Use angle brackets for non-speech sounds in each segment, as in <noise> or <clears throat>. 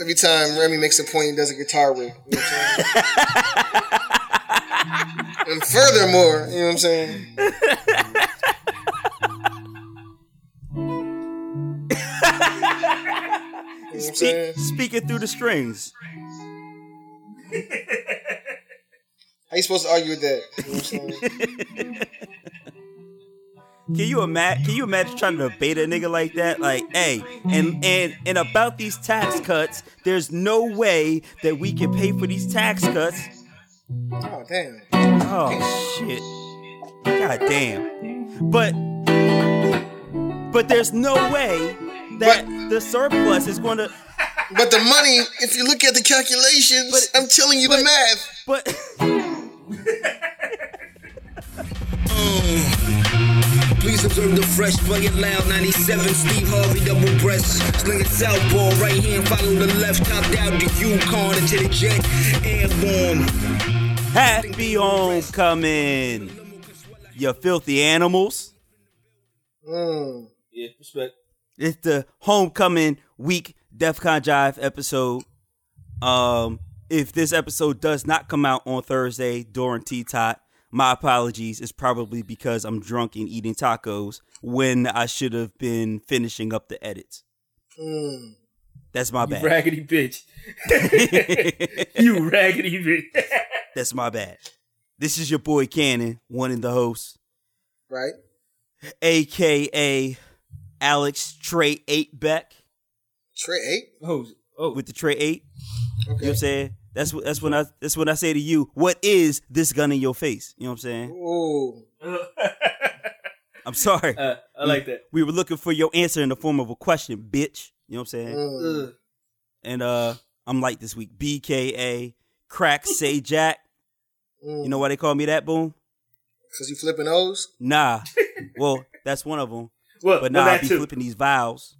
Every time Remy makes a point, he does a guitar riff. You know what I'm saying? and furthermore, you know what I'm saying? You know Speak, saying? speaking through the strings. How you supposed to argue with that? You know what I'm saying? <laughs> Can you imagine? Can you imagine trying to debate a nigga like that? Like, hey, and and and about these tax cuts, there's no way that we can pay for these tax cuts. Oh damn. Oh shit! God damn! But but there's no way that the surplus is going to. But the money, if you look at the calculations, But- I'm telling you the math. But <laughs> oh. Please observe the fresh, play it loud. 97, Steve Harvey, double breast. Sling it southpaw, right hand, follow the left. Top down the Yukon into the jet. Airborne. happy homecoming, you filthy animals! Mm. Yeah, respect. It's the homecoming week DefCon Jive episode. Um, if this episode does not come out on Thursday during T Tot, my apologies. It's probably because I'm drunk and eating tacos when I should have been finishing up the edits. Mm. That's my You bad. raggedy bitch. <laughs> you raggedy bitch. <laughs> That's my bad. This is your boy Cannon, one of the hosts, Right? aka Alex Trey Eight Beck Trey eight? oh, oh. with the Trey Eight. You know what I'm saying? That's what that's when I that's when I say to you, what is this gun in your face? You know what I'm saying? Ooh. I'm sorry. uh, I like that. We were looking for your answer in the form of a question, bitch. You know what I'm saying? Mm. Ugh. And uh I'm light this week. BKA Crack Say Jack. Mm. You know why they call me that, boom? Cause you flipping O's? Nah. <laughs> well, that's one of them. Well, But now nah, I be too. flipping these vowels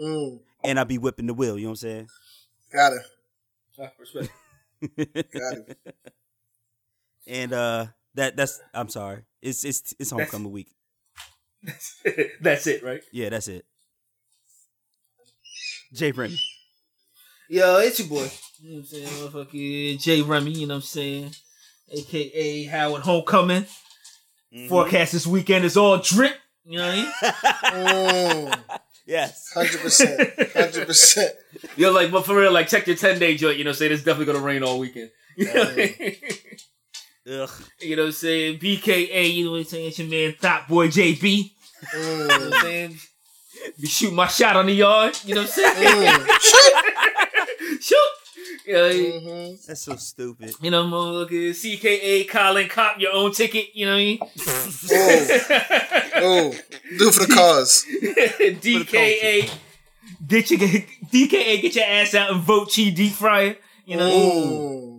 Mm. and I be whipping the wheel, you know what I'm saying? Got it. Respect. Got <laughs> it. and uh that that's I'm sorry. It's it's it's homecoming week. <laughs> That's it, right? Yeah, that's it. Jay Remy. Yo, it's your boy. You know what I'm saying? Motherfucking Jay Remy, you know what I'm saying? AKA Howard Homecoming. Mm-hmm. Forecast this weekend is all drip. You know what I mean? Mm. <laughs> Yes. Hundred percent. Hundred percent. You're like, but for real, like, check your 10 day joint, you know what I'm saying? It's definitely gonna rain all weekend. You know what I mean? Ugh. You know what I'm saying? BKA, you know what I'm saying? It's your man, Top Boy JB. You know what I'm Mm. saying? Be shooting my shot on the yard. You know what I'm saying? Mm. <laughs> Shoot! You know, hmm That's so stupid. you know, motherfucker, CKA, Colin, cop your own ticket. You know what I mean? Oh, do it for the <laughs> cause. <laughs> DKA, get your <laughs> DKA, get your ass out and vote Chi deep fryer. You know, what I mean? Mm.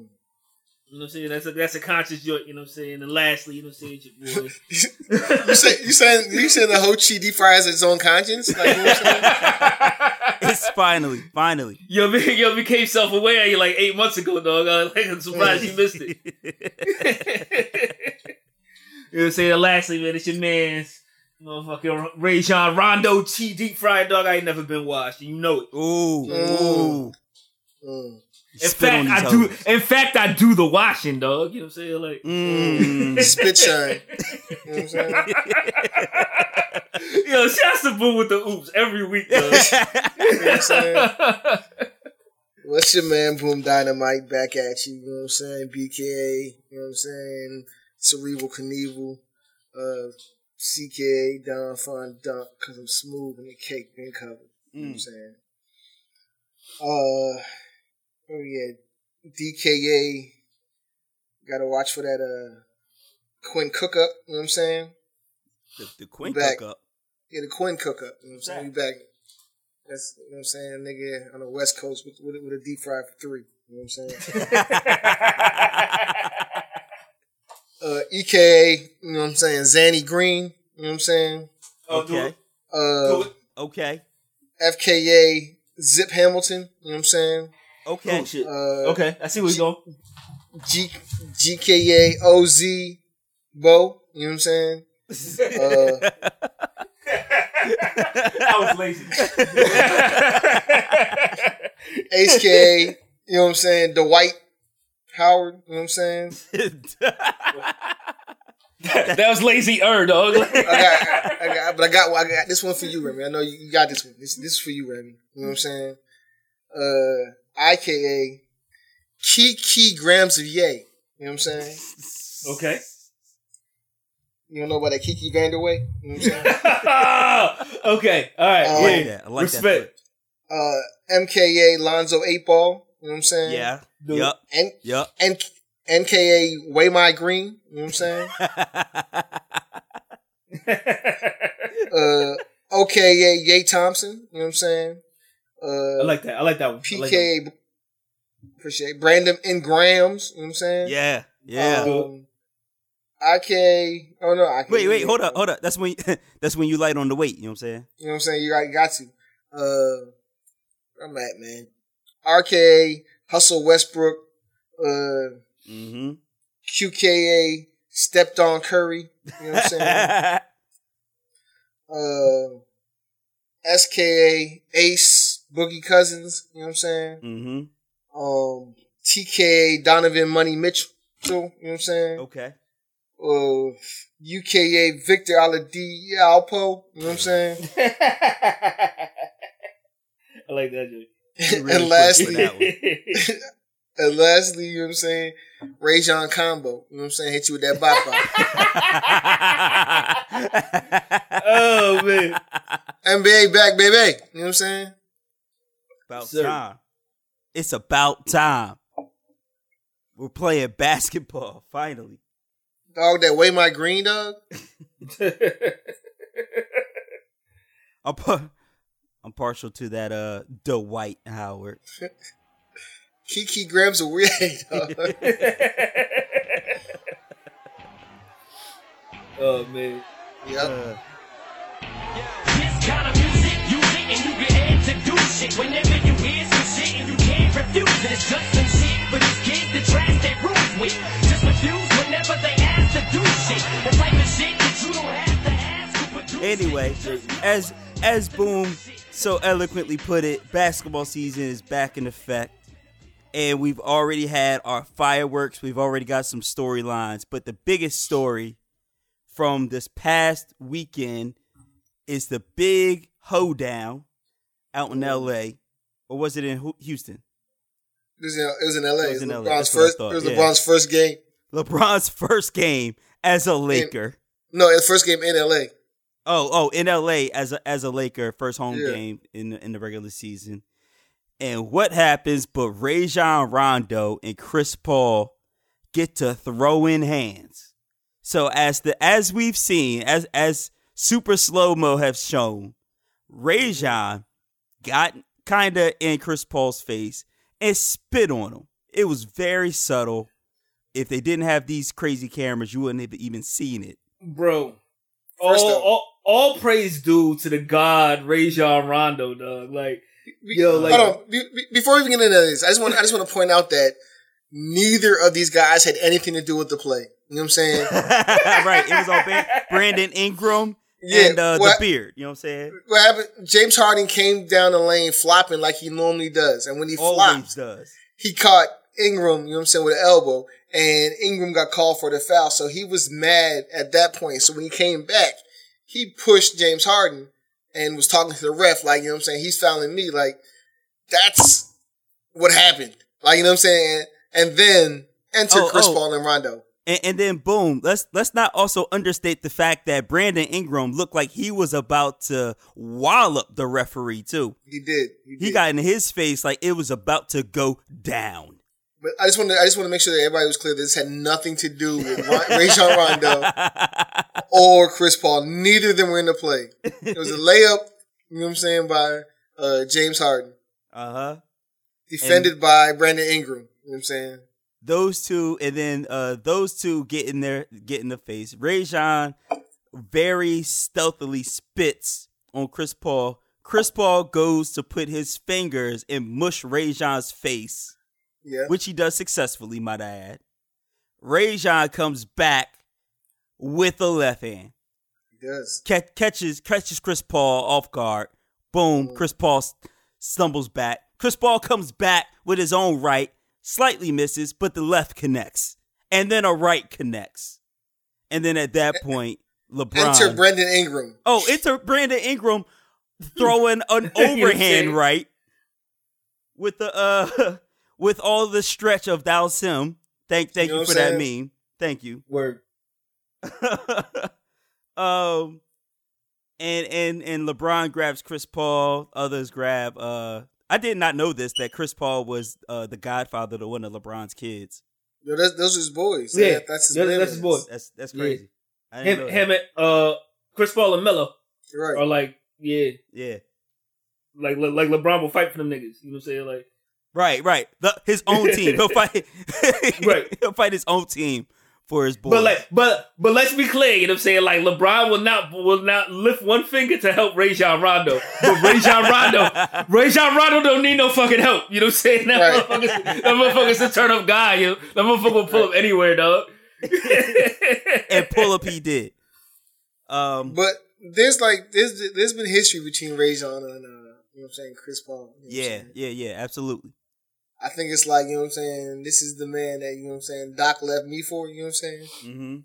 You know what I'm saying? That's a that's a conscious joint. You know what I'm saying? And lastly, you know what I'm saying? It's your boy. <laughs> You say you saying you saying the whole chi deep fry has its own conscience? Like, you know what I'm? <laughs> It's finally, finally. Yo, be- yo became self aware. You like eight months ago, dog. I <laughs> like, I'm surprised you missed it. you know what I'm saying? And lastly, man, it's your man's motherfucking Rajon Rondo T deep fried dog. I ain't never been washed. You know it. Ooh, Mm. ooh. Mm. In Spit on fact, these I do. In fact, I do the washing, dog. You know what I'm saying? Like, Mm. <laughs> Spit shine. You know what I'm saying? <laughs> yo, shouts to Boom with the oops every week, dog. <laughs> You know what I'm saying? What's your man Boom Dynamite back at you? You know what I'm saying? BKA, you know what I'm saying? Cerebral Knievel, uh, CKA, Don Fun Dunk, cause I'm smooth and the cake been covered. You know what I'm saying? Uh, oh yeah, DKA, gotta watch for that, uh, Quinn Cook up, you know what I'm saying? The, the Quinn Back. cook up. Yeah, the Quinn cook up. You know what I'm saying? We back. That's you know what I'm saying, nigga on the West Coast with with, with a deep fry for three. You know what I'm saying? <laughs> <laughs> uh, EKA, you know what I'm saying? Zanny Green, you know what I'm saying? Oh, Okay. it. Do Uh, it. Okay. FKA Zip Hamilton, you know what I'm saying? Okay. Oh shit. Uh, Okay, I see where you going. G- GKA OZ Bo, you know what I'm saying? <laughs> Uh, I was lazy. <laughs> HKA, you know what I'm saying? Dwight Howard, you know what I'm saying? that was lazy er dog. I got, I got, but I got, I got this one for you, Remy. I know you, you got this one. This, this is for you, Remy. You know what I'm saying? Uh, IKA, Kiki grams of yay. You know what I'm saying? okay. You don't know about that Kiki VanDeWeghe? You know what I'm saying? <laughs> okay. All right. I I like like yeah. that. I like Respect. uh, MKA Lonzo Eight Ball. You know what I'm saying? Yeah. Dude. Yup. And Yup. and NKA Way My Green. You know what I'm saying? <laughs> Uh, OKA Ye Thompson. You know what I'm saying? Uh, I like that. I like that one. I like that PK. Appreciate Brandon Ingrams. You know what I'm saying? yeah. Yeah. Um, IK. Oh no. IK, wait, wait, hold up, hold up. That's when <laughs> that's when you light on the weight. You know what I'm saying? You know what I'm saying? You got, got to. Uh, I'm at, man. RK, Hustle Westbrook, uh, Mm-hmm. QKA, Stepped on Curry. You know what I'm <laughs> saying? uh, SKA, Ace, Boogie Cousins. You know what I'm saying? mm-hmm. Um, TKA, Donovan Money Mitchell. You know what I'm saying? Okay. Uh, UKA, Victor Aladi Alpo. You know what I'm saying? <laughs> <laughs> I like that joke. Really and lastly, for that one. <laughs> And lastly, you know what I'm saying? Rajon Combo. You know what I'm saying? Hit you with that bop bop. oh man. NBA back, baby. You know what I'm saying? About Sir. time. It's about time. We're playing basketball <laughs> finally. Dog, that way my green dog. <laughs> I'm par- I'm partial to that uh Dwight Howard. <laughs> Kiki grabs a weird dog. oh man. yep. Uh, This shit. Whenever you hear some shit and you can't refuse it, it's just some shit for these kids to trash their rooms with. Just refuse whenever they ask to do shit. The type of shit that you don't have to ask to anyway, as as Boom so eloquently put it, basketball season is back in effect. And we've already had our fireworks. We've already got some storylines. But the biggest story from this past weekend is the big hoedown out in LA. Or was it in Houston? It was in, it was in LA. It was in LA. LeBron's That's what I first. It was yeah. LeBron's first game. LeBron's <laughs> first game as a Laker. No, the first game in LA. Oh, oh, in LA as a as a Laker, first home Yeah. game in the, in the regular season. And what happens? But Rajon Rondo and Chris Paul get to throw in hands. So as the as we've seen, as as super slow mo have shown, Rajon got kind of in Chris Paul's face and spit on him. It was very subtle. If they didn't have these crazy cameras, you wouldn't have even seen it. Bro. All, all, all praise due to the god Rajon Rondo, dog. Like, yo, like, Hold on. Be, be- before we even get into this, I just want I just want to point out that neither of these guys had anything to do with the play. You know what I'm saying? <laughs> right. It was all Ba- Brandon Ingram Yeah, and uh, the beard. You know what I'm saying? What happened? James Harden came down the lane flopping like he normally does, and when he Always flopped, does. he caught Ingram. You know what I'm saying with an elbow, and Ingram got called for the foul. So he was mad at that point. So when he came back, he pushed James Harden and was talking to the ref like, you know what I'm saying? He's fouling me. Like that's what happened. Like you know what I'm saying? And then enter Oh, Chris oh. Paul and Rondo. And, and then boom, let's let's not also understate the fact that Brandon Ingram looked like he was about to wallop the referee too. He did. He, He did. got in his face like it was about to go down. But I just want to I just want to make sure that everybody was clear. This had nothing to do with Rajon Rondo <laughs> or Chris Paul. Neither of them were in the play. It was a layup. You know what I'm saying by uh, James Harden, Uh huh. defended by Brandon Ingram. You know what I'm saying? Those two, and then uh, those two get in there, get in the face. Rajon very stealthily spits on Chris Paul. Chris Paul goes to put his fingers and mush Rajon's face, Yeah. which he does successfully, might I add. Rajon comes back with a left hand. He does. Catch, catches catches Chris Paul off guard. Boom. Chris Paul stumbles back. Chris Paul comes back with his own right, slightly misses, but the left connects, and then a right connects, and then at that point, LeBron. Enter Brandon Ingram. Oh, enter Brandon Ingram throwing an <laughs> You know what I'm overhand right with the uh <laughs> with all the stretch of Dhalsim. Thank thank You you, for that meme. Thank you. Word. <laughs> um and and and LeBron grabs Chris Paul, others grab uh I did not know this that Chris Paul was uh the godfather to one of LeBron's kids. Yo, that's, those are his boys. Yeah, That- that's his yeah, that's his boy. That's that's Yeah. crazy. I didn't Him, know him and uh, Chris Paul and Melo You're like, yeah, Yeah. like like LeBron will fight for them niggas. You know what I'm saying? Like, Right, right. The, his own team. He'll <laughs> fight. <laughs> Right. He'll fight his own team for his boy. but like, but but let's be clear. You know what I'm saying? Like, LeBron will not will not lift one finger to help Rajon Rondo. But Rajon Rondo, <laughs> Rajon Rondo don't need no fucking help. You know what I'm saying? That Right. motherfucker's that motherfucker's a turn up guy. You, know? that motherfucker will pull up anywhere, dog. <laughs> and pull up he did. Um, But there's like there's there's been history between Rajon and uh, you know what I'm saying Chris Paul. you know yeah, saying? yeah, yeah, absolutely. I think it's like you know what I'm saying. This is the man that you know what I'm saying. Doc left me for. You know what I'm saying. hmm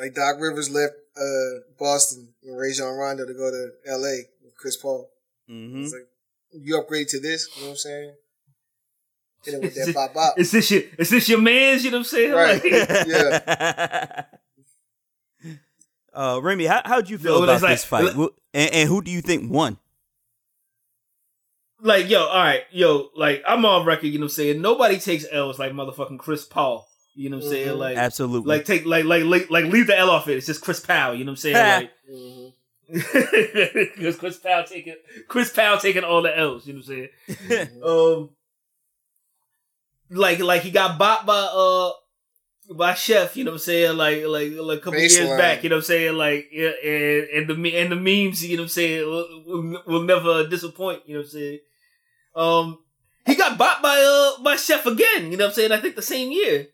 Like Doc Rivers left uh, Boston and Rajon Rondo to go to L.A. with Chris Paul. hmm It's like you upgrade to this. You know what I'm saying. Hit him with that bop bop. Is this your is this your man's? You know what I'm saying? Right. Like- <laughs> Yeah. <laughs> uh, Remy, how how'd you feel Yo, about it's like- this fight? Wh- and, and who do you think won? Like yo, all right, yo, like I'm on record, you know what I'm saying? Nobody takes L's like motherfucking Chris Paul. You know what I'm saying? Mhm. Like Absolutely. like take like like like like leave the L off it. It's just Chris Powell, you know what I'm saying? Like <laughs> because Chris Powell taking Chris Powell taking all the L's, you know what I'm saying? <laughs> um like like he got bought by uh by Chef, you know what I'm saying? Like like like a couple years back, you know what I'm saying? Like yeah, and and the and the memes, you know what I'm saying, will, will, will never disappoint, you know what I'm saying? Um he got bought by uh by Chef again, you know what I'm saying? I think the same year.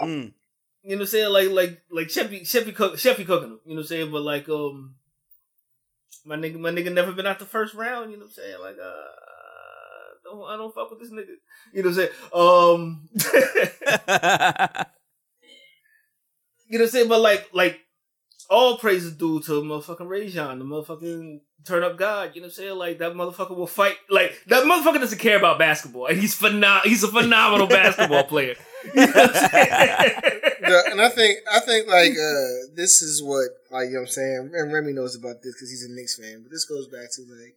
Mm. You know what I'm saying? Like like like Chefy Chefy cook Chefy cooking them. You know what I'm saying? But like um my nigga my nigga never been out the first round, you know what I'm saying? Like uh don't, I don't fuck with this nigga. You know what I'm saying? Um <laughs> <laughs> You know what I'm saying? But like like all praises due to motherfucking Rajon, the motherfucking turn up god. You know what I'm saying? Like that motherfucker will fight. Like that motherfucker doesn't care about basketball, and he's phenom- He's a phenomenal <laughs> basketball player. You know what I'm saying? And I think I think like uh this is what like you know what I'm saying, and Remy knows about this because he's a Knicks fan. But this goes back to like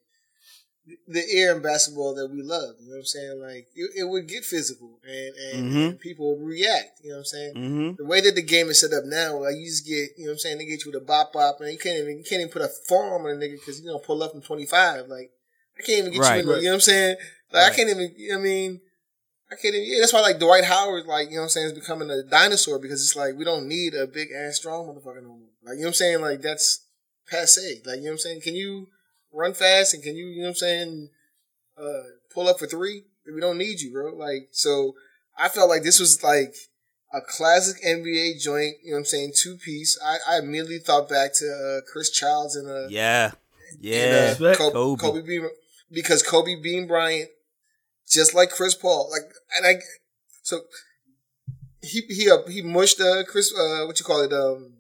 the era in basketball that we love. You know what I'm saying? Like it, it would get physical, and and, Mhm. and people would react. You know what I'm saying? hmm The way that the game is set up now, like you just get, you know what I'm saying, they get you with a bop bop, and you can't even you can't even put a forearm on a nigga because you gonna pull up from 25. Like I can't even get Right. you in, the, you know what I'm saying? Like Right. I can't even, you know what I mean, I can't even. Yeah, that's why like Dwight Howard, like you know what I'm saying, is becoming a dinosaur because it's like we don't need a big ass strong motherfucker no more. Like you know what I'm saying, like that's passe. Like you know what I'm saying, can you run fast and can you, you know what I'm saying, uh, pull up for three? We don't need you, bro. Like so, I felt like this was like a classic NBA joint, you know what I'm saying, two piece. I, I immediately thought back to uh, Chris Childs and uh, Yeah. and, Yeah. uh, Kobe, Kobe. Kobe Bean, because Kobe Bean Bryant, just like Chris Paul, like and I, so he he uh, he mushed uh, Chris uh, what you call it um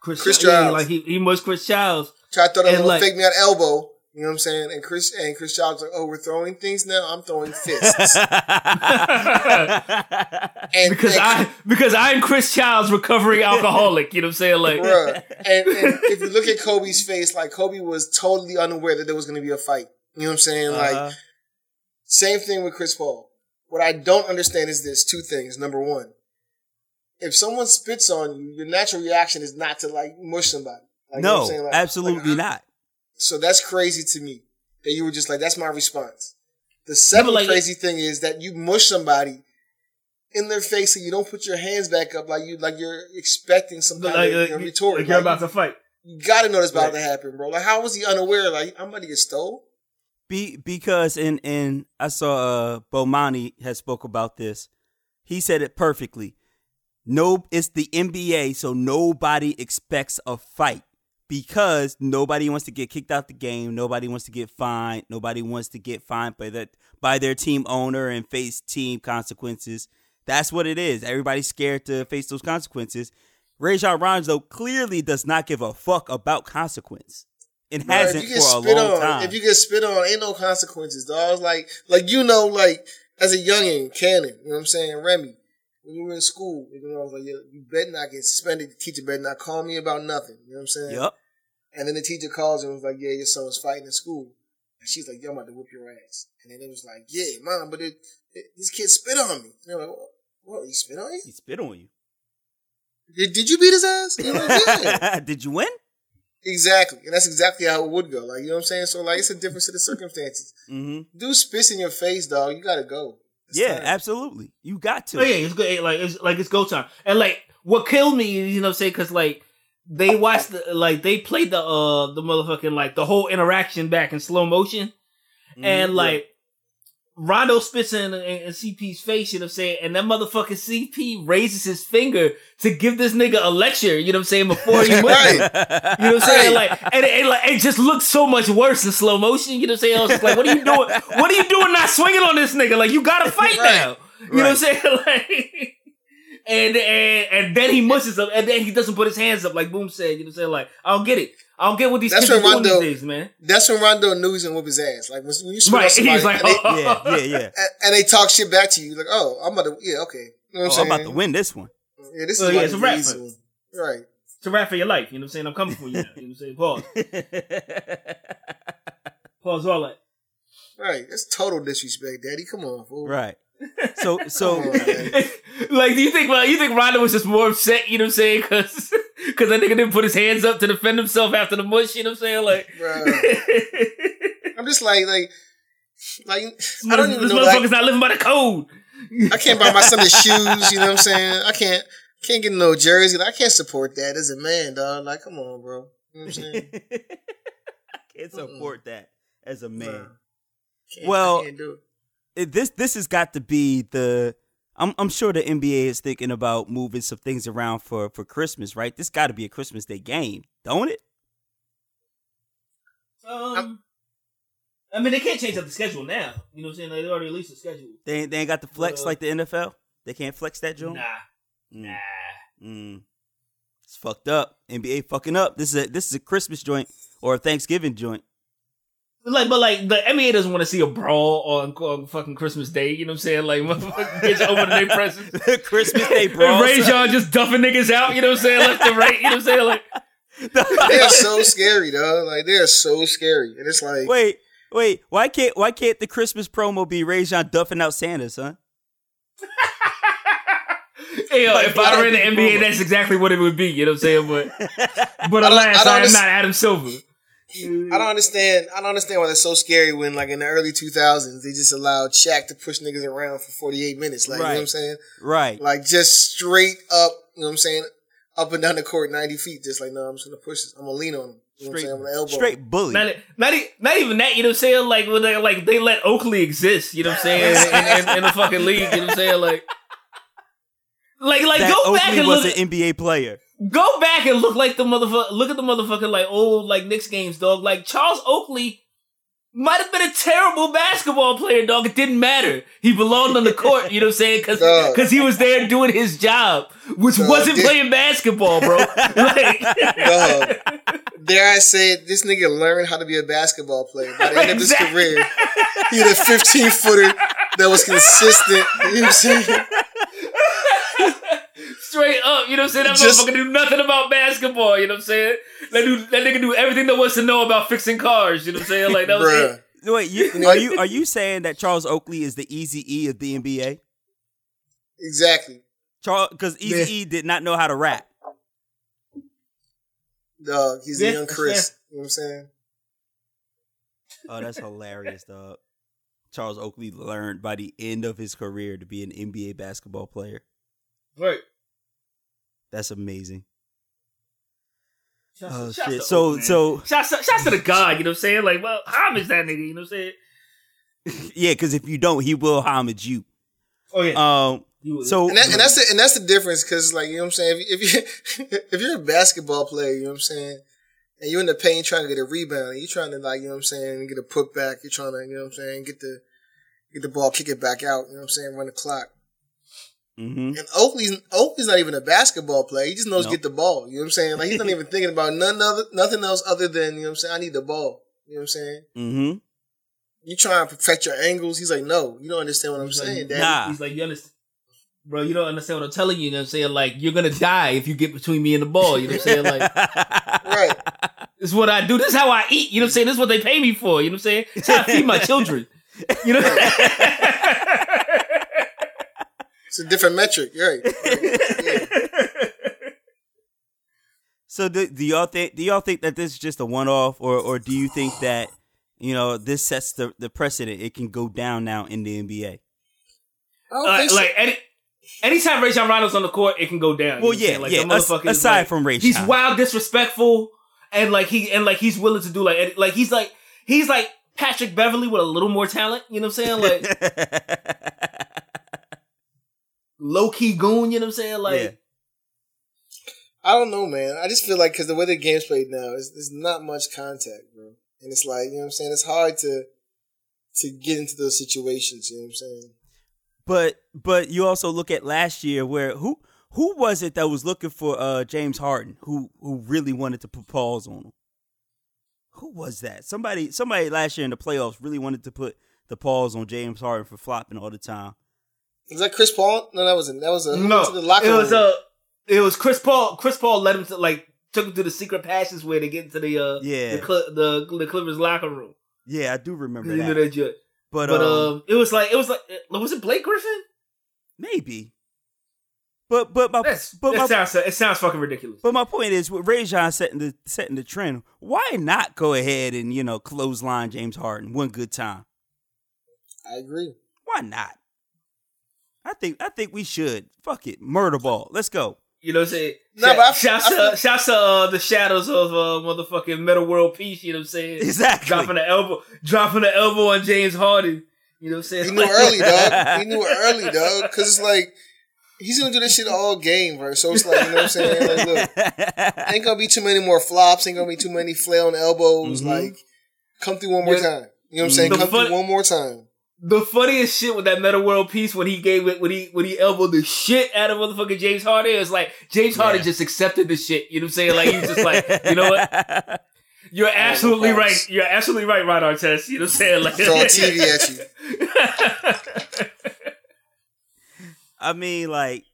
Chris, Chris yeah, Childs. like he he was Chris Childs. Tried to throw that And, little like- fake me out elbow. You know what I'm saying? And Chris and Chris Childs like, oh, we're throwing things now. I'm throwing fists. <laughs> <laughs> and because and, I because I'm Chris Childs, recovering alcoholic. You know what I'm saying? Like, Bruh. And, and if you look at Kobe's face, like Kobe was totally unaware that there was going to be a fight. You know what I'm saying? Like Uh-huh. same thing with Chris Paul. What I don't understand is this: two things. Number one, if someone spits on you, your natural reaction is not to like mush somebody. Like, you know no, Like- absolutely like, not. So that's crazy to me that you were just like, that's my response. The second like- crazy thing is that you mush somebody in their face and you don't put your hands back up like you like you're expecting some kind like, of like, you know, retort. like you're about to fight. you gotta know this about Right. to happen, bro. Like, how was he unaware? Like, I'm about to get stole. Be because in in I saw uh Bomani had spoke about this. He said it perfectly. No, it's the NBA, so nobody expects a fight. Because nobody wants to get kicked out the game, nobody wants to get fined, nobody wants to get fined by that by their team owner and face team consequences. That's what it is. Everybody's scared to face those consequences. Rajon Rondo clearly does not give a fuck about consequence. It Bro, hasn't if for you get a spit long on, time. if you get spit on, ain't no consequences, dog. Like, like you know, like as a youngin, Cannon, you know what I'm saying, Remy, when you were in school, you know, I was like, yo, you better not get suspended. The teacher better not call me about nothing. You know what I'm saying? Yep. And then the teacher calls and was like, yeah, your son was fighting in school. And she's like, yo, I'm about to whoop your ass. And then it was like, yeah, mom, but it, it, this kid spit on me. And they're like, what? what? He spit on you? He spit on you. Did, did you beat his ass? <laughs> Like, yeah. <laughs> Did you win? exactly. And that's exactly how it would go. Like, you know what I'm saying? So, like, it's a difference to the circumstances. Mm-hmm. Dude spits in your face, dog. You gotta go. It's Yeah, time. absolutely. You got to. Oh yeah, it's good. Like it's like it's go time. And like what killed me, you know, say because like they watched the like they played the uh the motherfucking like the whole interaction back in slow motion, Mhm. and like Rondo spits in, in, in CP's face. You know what I'm saying? And that motherfucking CP raises his finger to give this nigga a lecture. You know what I'm saying? Before he <laughs> went. Right. You know what I'm saying? Like, and, and like, it just looks so much worse in slow motion. You know what I'm saying? I was just like, what are you doing? <laughs> What are you doing not swinging on this nigga? Like, you gotta fight Right. now. You know what I'm saying? <laughs> Like, and, and, and then he mushes up, and then he doesn't put his hands up, like Boom said. You know what I'm saying? Like, I don't get it. I don't get what these That's kids are when doing Rondo- these days, man. That's when Rondo knew he's gonna his ass. Like when, when you spit Right. <laughs> somebody He's like, and, they, oh, yeah, yeah, yeah. <laughs> and- and they talk shit back to you, like, oh, I'm about to, yeah, okay. You know what Oh, I'm I'm saying? about to win this one. Yeah, this Oh, is yeah, it's a be rap one. Right. It's a rap for your life. You know what I'm saying? I'm coming for you now. You know what I'm saying? Pause. <laughs> Pause all that. Right. That's total disrespect, Daddy. Come on, fool. right. So so on, <laughs> like, do you think? Well, you think Rondo was just more upset? You know what I'm saying? Because because that nigga didn't put his hands up to defend himself after the mush. You know what I'm saying? Like, Bruh. I'm just like, like, like, I don't even this know. motherfucker's Like, not living by the code. I can't buy my son his shoes. You know what I'm saying? I can't, can't get no jersey. Like, I can't support that as a man, dog. Like, come on, bro. You know what I'm saying? <laughs> I can't support that as a man. Can't- Well- I can't do it. This this has got to be the. I'm I'm sure the NBA is thinking about moving some things around for for Christmas, right? This got to be a Christmas Day game, don't it? Um, I mean, they can't change up the schedule now. You know what I'm saying? Like, they already released the schedule. They ain't, they ain't got the flex Uh, like the NFL. They can't flex that joint. Nah, Mm, nah. mm. It's fucked up. NBA fucking up. This is a this is a Christmas joint or a Thanksgiving joint. Like, but like the NBA doesn't want to see a brawl on, on fucking Christmas Day. You know what I'm saying? Like, <laughs> motherfuckers get you opening their presents. <laughs> Christmas Day, And bro. Rajon just duffing niggas out. You know what I'm saying? Left and right. You know what I'm saying? Like, <laughs> They are so scary, dog. Like, they are so scary. And it's like, Wait, wait. Why can't why can't the Christmas promo be Rajon duffing out Santa, son? hey, yo, Like, if I were in the why- NBA, that's exactly what it would be. You know what I'm saying? But, but I alas, I don't I am not Adam Silver. I don't understand. I don't understand why they're so scary when, like, in the early 2000s, they just allowed Shaq to push niggas around for 48 minutes. Like, you know what I'm saying? Right. Like, just straight up, you know what I'm saying? Up and down the court 90 feet. Just like, no, I'm just going to push this. I'm going to lean on him. You know what I'm Straight, saying? I'm going to elbow straight bully. Not, not, not even that, you know what I'm saying? Like, when they, like, they let Oakley exist, you know what I'm saying? in, in, in the fucking league, you know what I'm saying? Like, like, like that go back Oakley and was look. an NBA player. Go back and look like the motherfucker. Look at the motherfucker like old like Knicks games, dog. Like Charles Oakley might have been a terrible basketball player, dog. It didn't matter. He belonged on the court. You know what I'm saying? Because Dog. he was there doing his job, which wasn't playing basketball, bro. <laughs> like. Dare I say it, this nigga learned how to be a basketball player by the end of his Exactly. career. He had a 15 footer that was consistent. You know what I'm saying? Straight up, you know what I'm saying? That Just- motherfucker knew nothing about basketball. You know what I'm saying? That, dude, that nigga knew everything there was to know about fixing cars. You know what I'm saying? Like that was Bruh. it. Wait, you, <laughs> are you are you saying that Charles Oakley is the Easy E of the NBA? Exactly. Charles, because Easy E did not know how to rap. Dog. He's a young Chris. You know what I'm saying? Oh, that's hilarious, dog. Charles Oakley learned by the end of his career to be an NBA basketball player. Right. That's amazing. Shouts- Oh shouts shit. So man. so Shouts to, shouts to the God, you know what I'm saying? Like, well, homage that nigga, you know what I'm saying? <laughs> yeah, because if you don't, he will homage you. Oh yeah. Um. So And, that, and that's the and that's the difference because like you know what I'm saying if, if you <laughs> if you're a basketball player you know what I'm saying and you're in the paint trying to get a rebound. You're trying to like, you know what I'm saying, get a putback. You're trying to, you know what I'm saying, get the get the ball, kick it back out. You know what I'm saying, run the clock. Mm-hmm. And Oakley's Oakley's not even a basketball player. He just knows Nope. get the ball. You know what I'm saying? Like he's not even thinking about none other nothing else other than you know what I'm saying. I need the ball. You know what I'm saying? Mm-hmm. You try to perfect your angles. He's like, no, you don't understand what I'm He's like, saying, Daddy. Nah. He's like, you understand, bro? You don't understand what I'm telling you. You know what I'm saying? Like, you're gonna die if you get between me and the ball. You know what I'm saying? Like, Right. this is what I do. This is how I eat. You know what I'm saying? This is what they pay me for. You know what I'm saying? It's how I feed my children. You know? It's a different metric. You're right. Yeah. <laughs> So do, do y'all think do y'all think that this is just a one off or or do you think that you know this sets the, the precedent it can go down now in the NBA? I don't Uh, think so. like any anytime Rajon Rondo's on the court, it can go down. Well, know what I'm yeah, like, yeah, that as- motherfucker is, aside like, from Ray he's John. wild, disrespectful, and like he and like he's willing to do like like he's like he's like Patrick Beverley with a little more talent. You know what I'm saying? Like <laughs> low key goon. You know what I'm saying? Like yeah. I don't know, man. I just feel like because the way the game's played now, is there's not much contact, bro. And it's like you know what I'm saying. It's hard to to get into those situations. You know what I'm saying? But but you also look at last year where who who was it that was looking for uh James Harden who who really wanted to put pause on him? Who was that? Somebody somebody last year in the playoffs really wanted to put the pause on James Harden for flopping all the time. Was that Chris Paul? No, that wasn't. That was a no, to the locker it was room. uh it was Chris Paul. Chris Paul led him to like took him to the secret passes where they get into the uh Yeah. the Cl- the, the Clippers locker room. Yeah, I do remember You know that. that judge. But, But um, um, it was like it was like was it Blake Griffin? maybe. But but my That's, but that my sounds it sounds fucking ridiculous. But my point is, with Rajon setting the setting the trend, why not go ahead and you know clothesline James Harden one good time? I agree. Why not? I think I think we should. Fuck it, murder ball. Let's go. You know what I'm saying? Nah, Shout- but I- shouts I to feel- shouts to uh, the shadows of uh, motherfucking Metta World Peace. You know what I'm saying? Exactly. Dropping the elbow, dropping the elbow on James Harden. You know what I'm saying? He knew early, dog. He knew <laughs> early, dog. Because it's like he's gonna do this shit all game, bro. So it's like you know what I'm saying. Like, look, <laughs> ain't gonna be too many more flops. Ain't gonna be too many flailing elbows. Mhm. Like, come through one more Yeah. time. You know what I'm saying? The Come fun- through one more time. The funniest shit with that Metta World Peace when he gave it when he when he elbowed the shit out of motherfucking James Harden is like James Harden Yeah. just accepted the shit. You know what I'm saying? Like he's just like, you know what? <laughs> You're absolutely no right. You're absolutely right, Ron Artest. You know what I'm saying? Like Throw a TV at you. <laughs> I mean, like,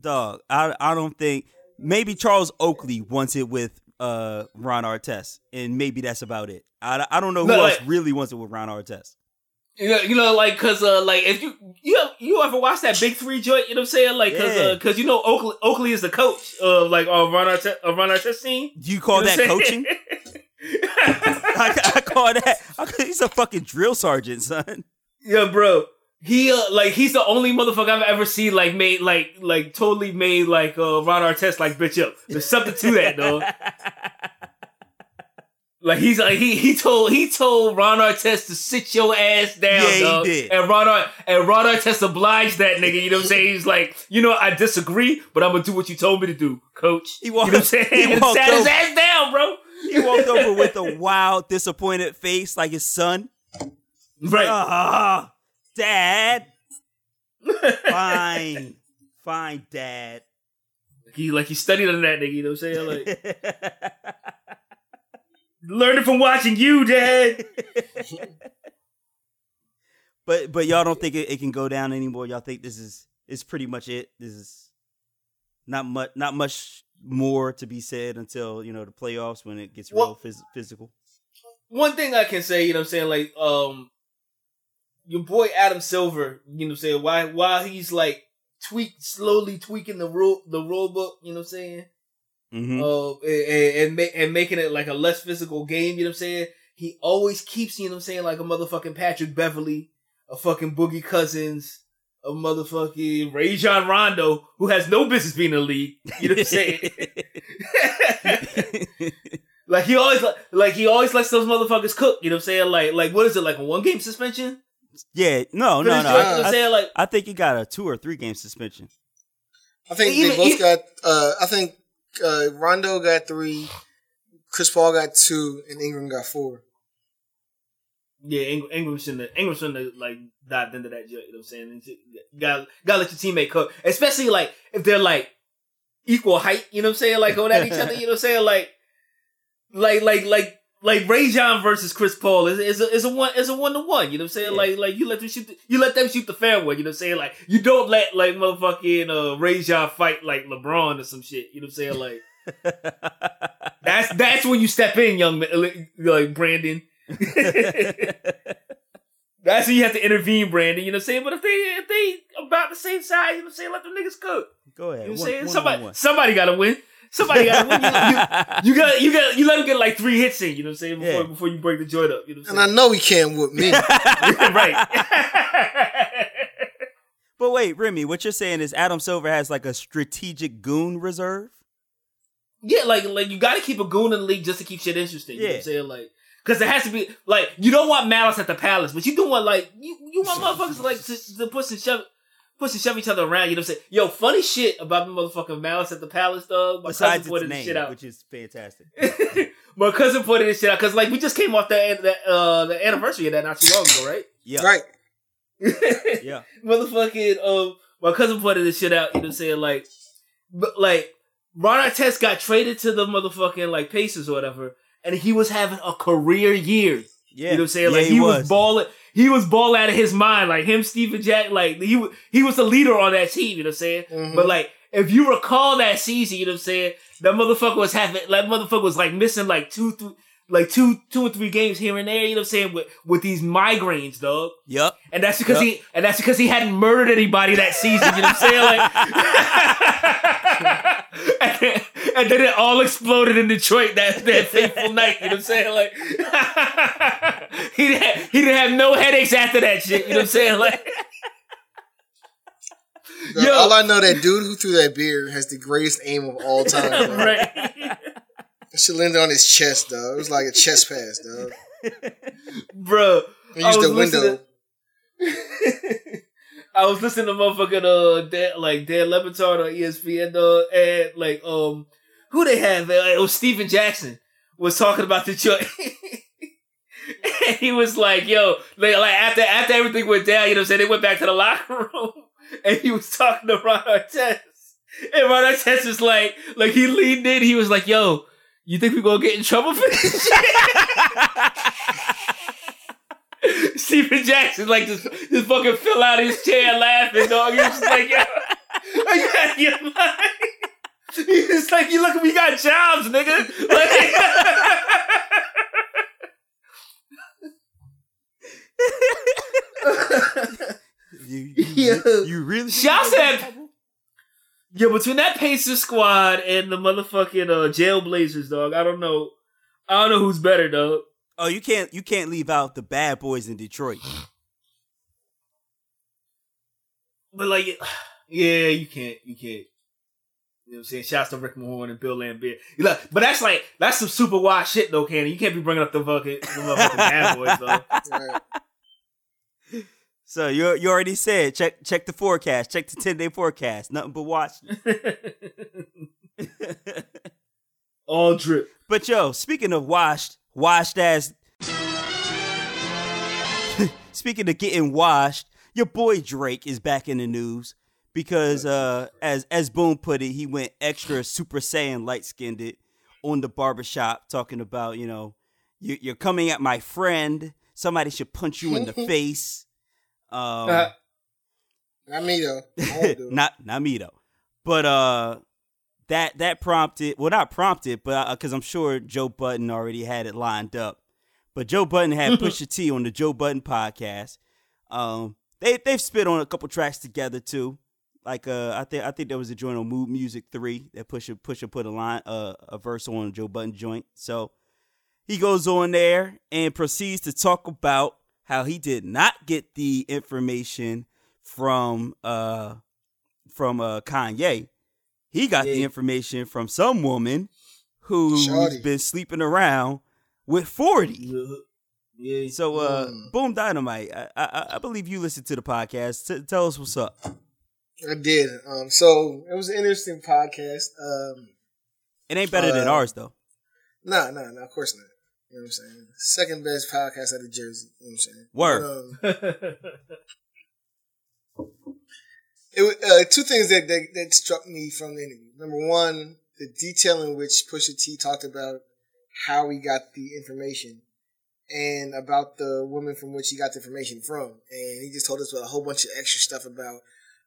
dog. I I don't think maybe Charles Oakley wants it with uh Ron Artest, and maybe that's about it. I, I don't know who No, else like- really wants it with Ron Artest. You know, you know, like, cause, uh, like, if you, you, you ever watch that Big Three joint, you know what I'm saying? Like, cause, Yeah. uh, cause you know, Oakley, Oakley is the coach of, like, uh, Ron Artest, uh, Ron Artest team. Do you call You know that what I'm saying? coaching? <laughs> I, I call that. I, he's a fucking drill sergeant, son. Yeah, bro. He uh, like he's the only motherfucker I've ever seen like made like like totally made like uh Ron Artest like bitch up. There's something to that, dog. <laughs> Like he's like he he told he told Ron Artest to sit your ass down, Yeah, he dog. did. And Ron Ar- and Ron Artest obliged that nigga. You know what I'm saying? He's like, you know, I disagree, but I'm gonna do what you told me to do, coach. He you walked- know what I'm saying? <laughs> he walked sat his over- ass down, bro. He walked over with a wild, disappointed face, like his son. Right. Ah, Dad. Fine, fine, Dad. He like he studied on that nigga. You know what I'm saying? Like. <laughs> Learned it from watching you, Dad. <laughs> but but y'all don't think it, it can go down anymore. Y'all think this is is pretty much it. This is not much not much more to be said until you know the playoffs when it gets real phys- physical. One thing I can say, you know what I'm saying, like, um, your boy Adam Silver, you know what I'm saying, why while he's like tweak, slowly tweaking the rule, the rule book, you know what I'm saying, hmm uh, and, and, ma- and making it like a less physical game, you know what I'm saying, he always keeps, you know what I'm saying, like a motherfucking Patrick Beverley, a fucking Boogie Cousins, a motherfucking Rajon Rondo, who has no business being in the league, you know what I'm saying? <laughs> <laughs> Like he always like, like he always lets those motherfuckers cook. You know what I'm saying? Like like what is it like a one game suspension? yeah, no, For no, no. joint? I, you know what I'm saying? Like I think he got a two or three game suspension. I think Even- they both even- got. Uh, I think uh, Rondo got three. Chris Paul got two, and Ingram got four. Yeah, Ing- Ingram shouldn't have, Ingram shouldn't have like dived into that. You know what I'm saying? Got got let your teammate cook, especially like if they're like equal height. You know what I'm saying? Like going at each other. You know what I'm saying? Like, like, like, like. Like Rajon versus Chris Paul is is a, is a one is a one to one. You know what I'm saying? Like like you let them shoot the, you let them shoot the fairway. You know what I'm saying? Like you don't let like motherfucking uh, Rajon fight like LeBron or some shit. You know what I'm saying? Like <laughs> that's that's when you step in, young man, like Brandon. <laughs> That's when you have to intervene, Brandon. You know what I'm saying? But if they if they about the same size, you know what I'm saying? Let them niggas cook. Go ahead. You know what I'm saying? one somebody on one. somebody gotta win. Somebody gotta. You, you, <laughs> you got you got you let him get like three hits in, you know what I'm saying, before Yeah. before you break the joint up. You know what And I'm I know he can't whoop me. <laughs> <laughs> right. But wait, Remy, what you're saying is Adam Silver has like a strategic goon reserve? yeah, like like you gotta keep a goon in the league just to keep shit interesting. You know what Yeah. I'm saying? Like Cause it has to be like you don't want malice at the palace, but you do want like you, you want motherfuckers like to, to push and shove push and shove each other around. You know what I'm saying? Yo, funny shit about the motherfucking malice at the palace, dog. My Besides cousin pointed its this shit out. which is fantastic. <laughs> My cousin pointed this shit out because like we just came off the the, uh, the anniversary of that not too long ago, right? Yeah. Right. <laughs> Yeah. Motherfucking um, my cousin pointed this shit out. You know what I'm saying? Like, but like Ron Artest got traded to the motherfucking like Pacers or whatever, and he was having a career year. Yeah. You know what I'm saying? Yeah, Like he, was. balling. He was ball out of his mind. Like him, Steven Jack. Like he he was the leader on that team. You know what I'm saying? Mhm. But like if you recall that season, you know what I'm saying? That motherfucker was having. That motherfucker was like missing like two, th- like two, two or three games here and there. You know what I'm saying? With with these migraines, dog. Yep. And that's because he and that's because he hadn't murdered anybody that season. You know what I'm saying? Like, <laughs> <laughs> <laughs> and, then, it all exploded in Detroit that that fateful night. You know what I'm saying? Like, <laughs> he didn't have, he didn't have no headaches after that shit. You know what I'm saying? Like, Yo. All I know, that dude who threw that beer has the greatest aim of all time. Bro. <laughs> right? That shit landed on his chest, dog. It was like a chest pass, dog. Bro, He I used was the window. listening- <laughs> I was listening to motherfucking uh Dan, like Dan Le Batard on ESPN uh, and like um who they have uh, it was Stephen Jackson was talking about the joint. <laughs> and he was like, yo, like, like after after everything went down, you know what I'm saying? They went back to the <laughs> locker room and he was talking to Ron Artest. And Ron Artest was like, like he leaned in, he was like, yo, you think we're gonna get in trouble for this shit? <laughs> Stephen Jackson like just just fucking fell out of his chair laughing, dog. He was just like, yo, are you your mind? <laughs> He's like, you look, we got jobs, nigga. Like, <laughs> You, you, you, you really think Shouts you're gonna at- get in trouble? yeah, between that Pacers squad and the motherfucking uh, Jailblazers, dog, I don't know. I don't know who's better, dog. Oh, you can't you can't leave out the bad boys in Detroit. But like, <sighs> yeah, you can't, you can't. You know what I'm saying? Shouts to Rick Mahorn and Bill Laimbeer. You like, but that's like that's some super wild shit though, Candy. You can't be bringing up the fucking the motherfucking bad boys though. <laughs> Right. So you you already said check check the forecast, check the ten day forecast, nothing but watch. <laughs> <laughs> All drip. but yo, speaking of washed, washed as speaking of getting washed, your boy Drake is back in the news because uh as as Boom put it, he went extra super saiyan light skinned it on the barbershop talking about, you know, you, you're coming at my friend, somebody should punch you in the <laughs> face. Um Uh, Not me though. <laughs> Not not me though. But uh, that that prompted well not prompted, but because I'm sure Joe Budden already had it lined up. But Joe Budden had <laughs> Pusha T on the Joe Budden podcast. Um, they they've spit on a couple tracks together too. Like uh, I think I think there was a joint on Mood Muzik Three that Pusha Pusha put a line uh, a verse on Joe Budden joint. So he goes on there and proceeds to talk about how he did not get the information from uh from uh Kanye. He got the information from some woman who's Shorty. been sleeping around with 40. yeah. So uh Mm. Boom Dynamite, I, I I believe you listened to the podcast. T- tell us what's up. I did. Um, so it was an interesting podcast. Um, It ain't better than Uh, ours though. Nah, nah, nah. Of course not. You know what I'm saying? Second best podcast out of Jersey. You know what I'm saying? Word. Um, <laughs> it, uh, two things that, that that struck me from the interview. Number one, the detail in which Pusha T talked about how he got the information and about the woman from which he got the information from. And he just told us about a whole bunch of extra stuff about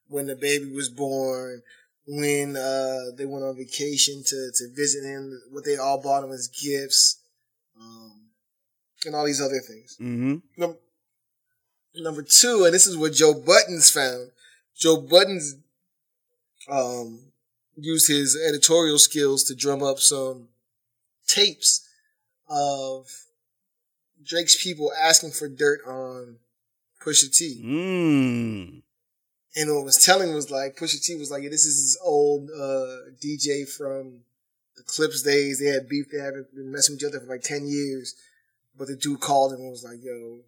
when the baby was born, when uh, they went on vacation to, to visit him, what they all bought him as gifts, um, and all these other things. Mm-hmm. Num- number two, and this is what Joe Budden's found. Joe Budden's um, used his editorial skills to drum up some tapes of Drake's people asking for dirt on Pusha T. Mm. And what was telling was like Pusha T was like, yeah, this is his old uh, DJ from the Clipse days. They had beef. They haven't been messing with each other for like ten years. But the dude called him and was like, "Yo,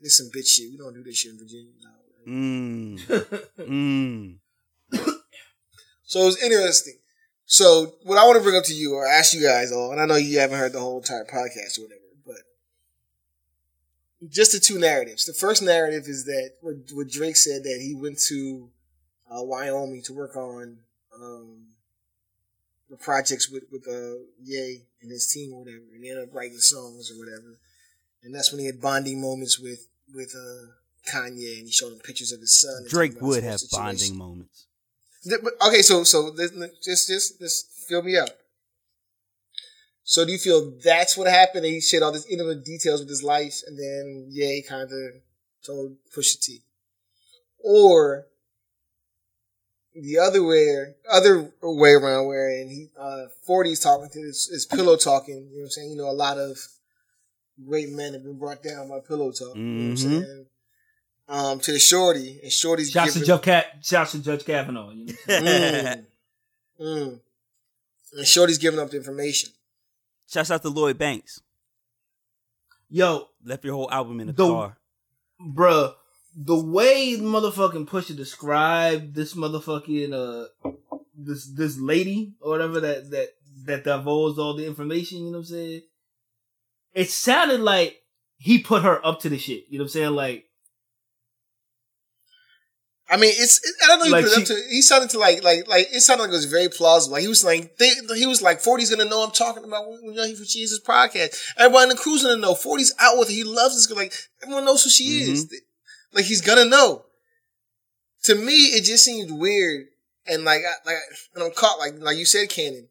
this some bitch shit. We don't do this shit in Virginia." No. Mm. <laughs> mm. So it was interesting. So what I want to bring up to you or ask you guys all, and I know you haven't heard the whole entire podcast or whatever, but just the two narratives. The first narrative is that what, what Drake said that he went to uh, Wyoming to work on um, the projects with with uh, Ye and his team or whatever, and they ended up writing songs or whatever. And that's when he had bonding moments with with uh, Kanye, and he showed him pictures of his son. Drake would have situation. bonding moments. Okay, so so this- just just just fill me out. So do you feel that's what happened? And he shared all this intimate details with his life, and then yeah, he kind of told Pusha T, or the other way, other way around, where and he uh, 40's talking to his, his pillow talking. You know what I'm saying? You know, a lot of great men have been brought down by pillow talk. You know what I'm Mhm. saying? Um, to the shorty, and shorty's Shouts to giving- Judge Cat. Shouts to Judge Kavanaugh. You know? Mm. Mm. And Shorty's giving up the information. Shouts out to Lloyd Banks. Yo, Left your whole album in the, The- car. bruh, the way motherfucking Pusha described this motherfucking uh this this lady or whatever that that that divulged all the information, you know what I'm saying? It sounded like he put her up to the shit. You know what I'm saying? Like I mean, it's it, I don't know. He put it up to. He sounded to like like like it sounded like it was very plausible. Like he was like they, he was like 40's gonna know I'm talking about when when he for Jesus podcast. Everyone in the crew's gonna know 40's out with her. He loves this girl. Like everyone knows who she is. Mm-hmm. Like he's gonna know. To me, it just seems weird and like I, like and I'm caught like like you said, Cannon.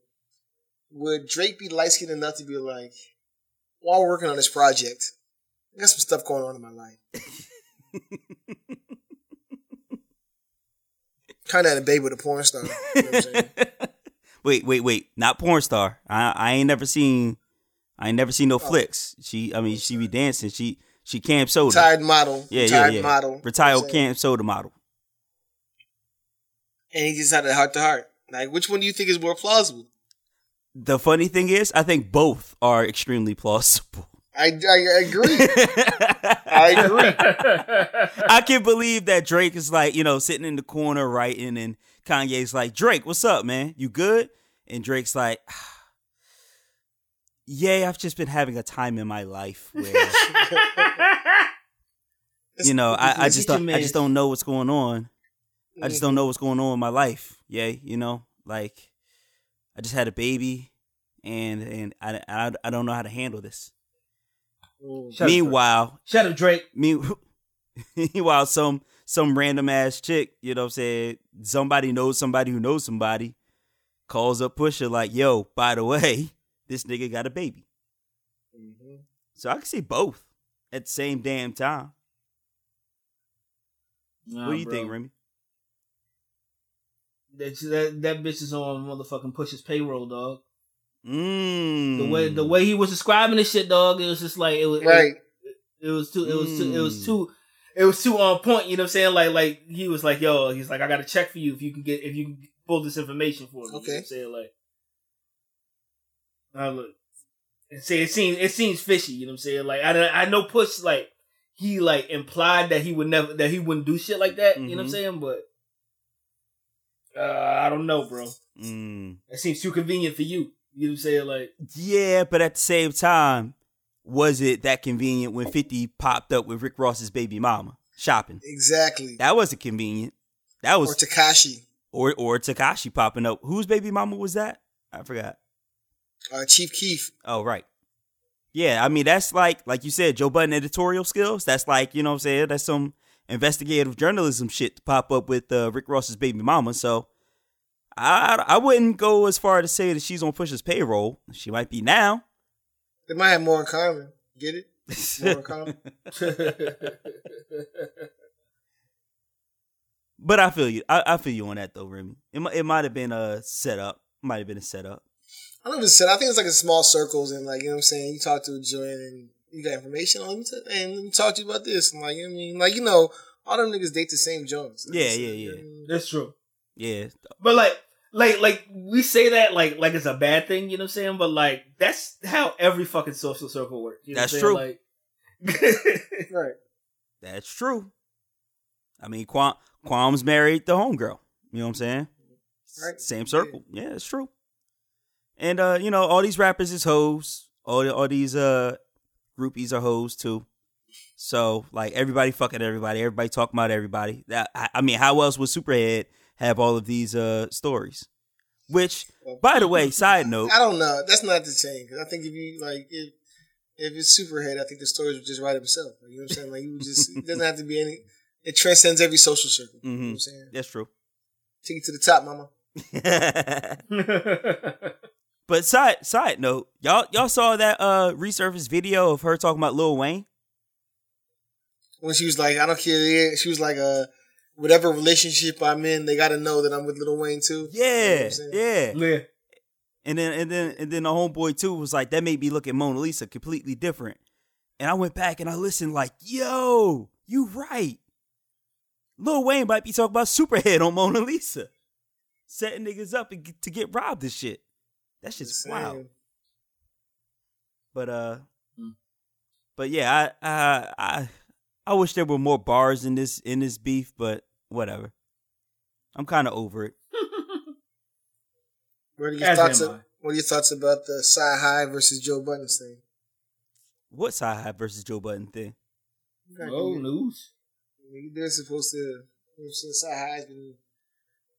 Would Drake be light skinned enough to be like, while working on this project, I got some stuff going on in my life. <laughs> kind of had a with a porn star. You know what I'm <laughs> wait, wait, wait. Not porn star. I I ain't never seen I ain't never seen Oh. no flicks. She I mean she be dancing. She she CamSoda. Retired model. yeah, retired yeah, yeah. model. You know Retired what I'm saying? CamSoda model. And he just had a heart to heart. Like, which one do you think is more plausible? The funny thing is, I think both are extremely <laughs> plausible. I, I agree. I agree. <laughs> I can believe that Drake is like, you know, sitting in the corner writing, and Kanye's like, Drake, what's up, man? You good? And Drake's like, <sighs> Yay, I've just been having a time in my life where, <laughs> you know, I, I just don't, I just don't know what's going on. I just don't mm-hmm. know what's going on in my life. Yay, you know, like I just had a baby, and and I I, I don't know how to handle this. Mm. Shut up, Meanwhile, Shut up, Drake. <laughs> meanwhile some some random ass chick you know what i'm saying somebody knows somebody who knows somebody calls up Pusha like yo by the way <laughs> this nigga got a baby Mhm. so i can see both at the same damn time Nah, what do you bro. think remy That, that that bitch is on motherfucking Push's payroll, dog. Mm. The way the way he was describing this shit, dog, it was just like it was Right. It, was too. It was too. It was Mm. too. It was too on point. You know what I'm saying? Like like he was like, yo, he's like, I got to check for you if you can get if you can pull this information for me. You know what Okay. I'm saying like, I look and say it seems it seems fishy. You know what I'm saying? Like I I know Push like he like implied that he would never that he wouldn't do shit like that. You know what I'm Mhm. saying? But uh, I don't know, bro. Mm. It seems too convenient for you. You know what I'm saying? Like, Yeah, but at the same time, was it that convenient when 50 popped up with Rick Ross's baby mama shopping? Exactly. That wasn't convenient. That or was Tekashi, or or Tekashi popping up. Whose baby mama was that? I forgot. uh, Chief Keef. Oh, right. Yeah, I mean that's like like you said, Joe Budden editorial skills. That's like, you know what I'm saying? That's some investigative journalism shit to pop up with uh, Rick Ross's baby mama. So I I wouldn't go as far to say that she's on Push's payroll. She might be now. They might have more in common. Get it? More in common. <laughs> But I feel you. I, I feel you on that though, Remy. It mi- it might have been a setup. Might have been a setup. I don't know if it's said. I think it's like in small circles and like you know what I'm saying. You talk to a joint and you got information on. Let me t- and let me talk to you about this. And like you know what I mean, like you know, all them niggas date the same joints. Yeah, yeah, yeah. that's true. Yeah. But like, like, like we say that like, like it's a bad thing. You know what I'm saying? But like, that's how every fucking social circle works. You know That's what I'm true. saying? Like, <laughs> Right. That's true. I mean, Quam, Quam's married the homegirl. You know what I'm saying? Right. Same circle. Yeah, it's true. And uh, you know, all these rappers is hoes. All the, all these uh groupies are hoes too. So like everybody fucking everybody. Everybody talking about everybody. That I, I mean, how else was Superhead have all of these uh stories? Which, by the way, side note, I don't know. That's not the same. 'Cause I think if you like if if it's Superhead, I think the stories would just write himself. Like, you know what I'm saying? Like you just it doesn't have to be any. It transcends every social circle. You know what I'm saying? that's true. Take it to the top, mama. <laughs> <laughs> but side side note, y'all y'all saw that uh resurfaced video of her talking about Lil Wayne. When she was like, I don't care. She was like, uh, whatever relationship I'm in, they got to know that I'm with Lil Wayne too. You know Yeah, yeah. yeah. And then and then and then the homeboy too was like that made me look at Mona Lisa completely different. And I went back and I listened like, yo, you right. Lil Wayne might be talking about Superhead on Mona Lisa, setting niggas up get, to get robbed and shit. That shit's Just wild. But uh, Hmm. but yeah, I I I I wish there were more bars in this in this beef, but whatever. I'm kind of over it. <laughs> What are your As thoughts? am Of, what are your thoughts about the Sci High versus Joe Budden thing? What Cyhi versus Joe Budden thing? Oh, news. They're supposed to. You know, since Cyhi's been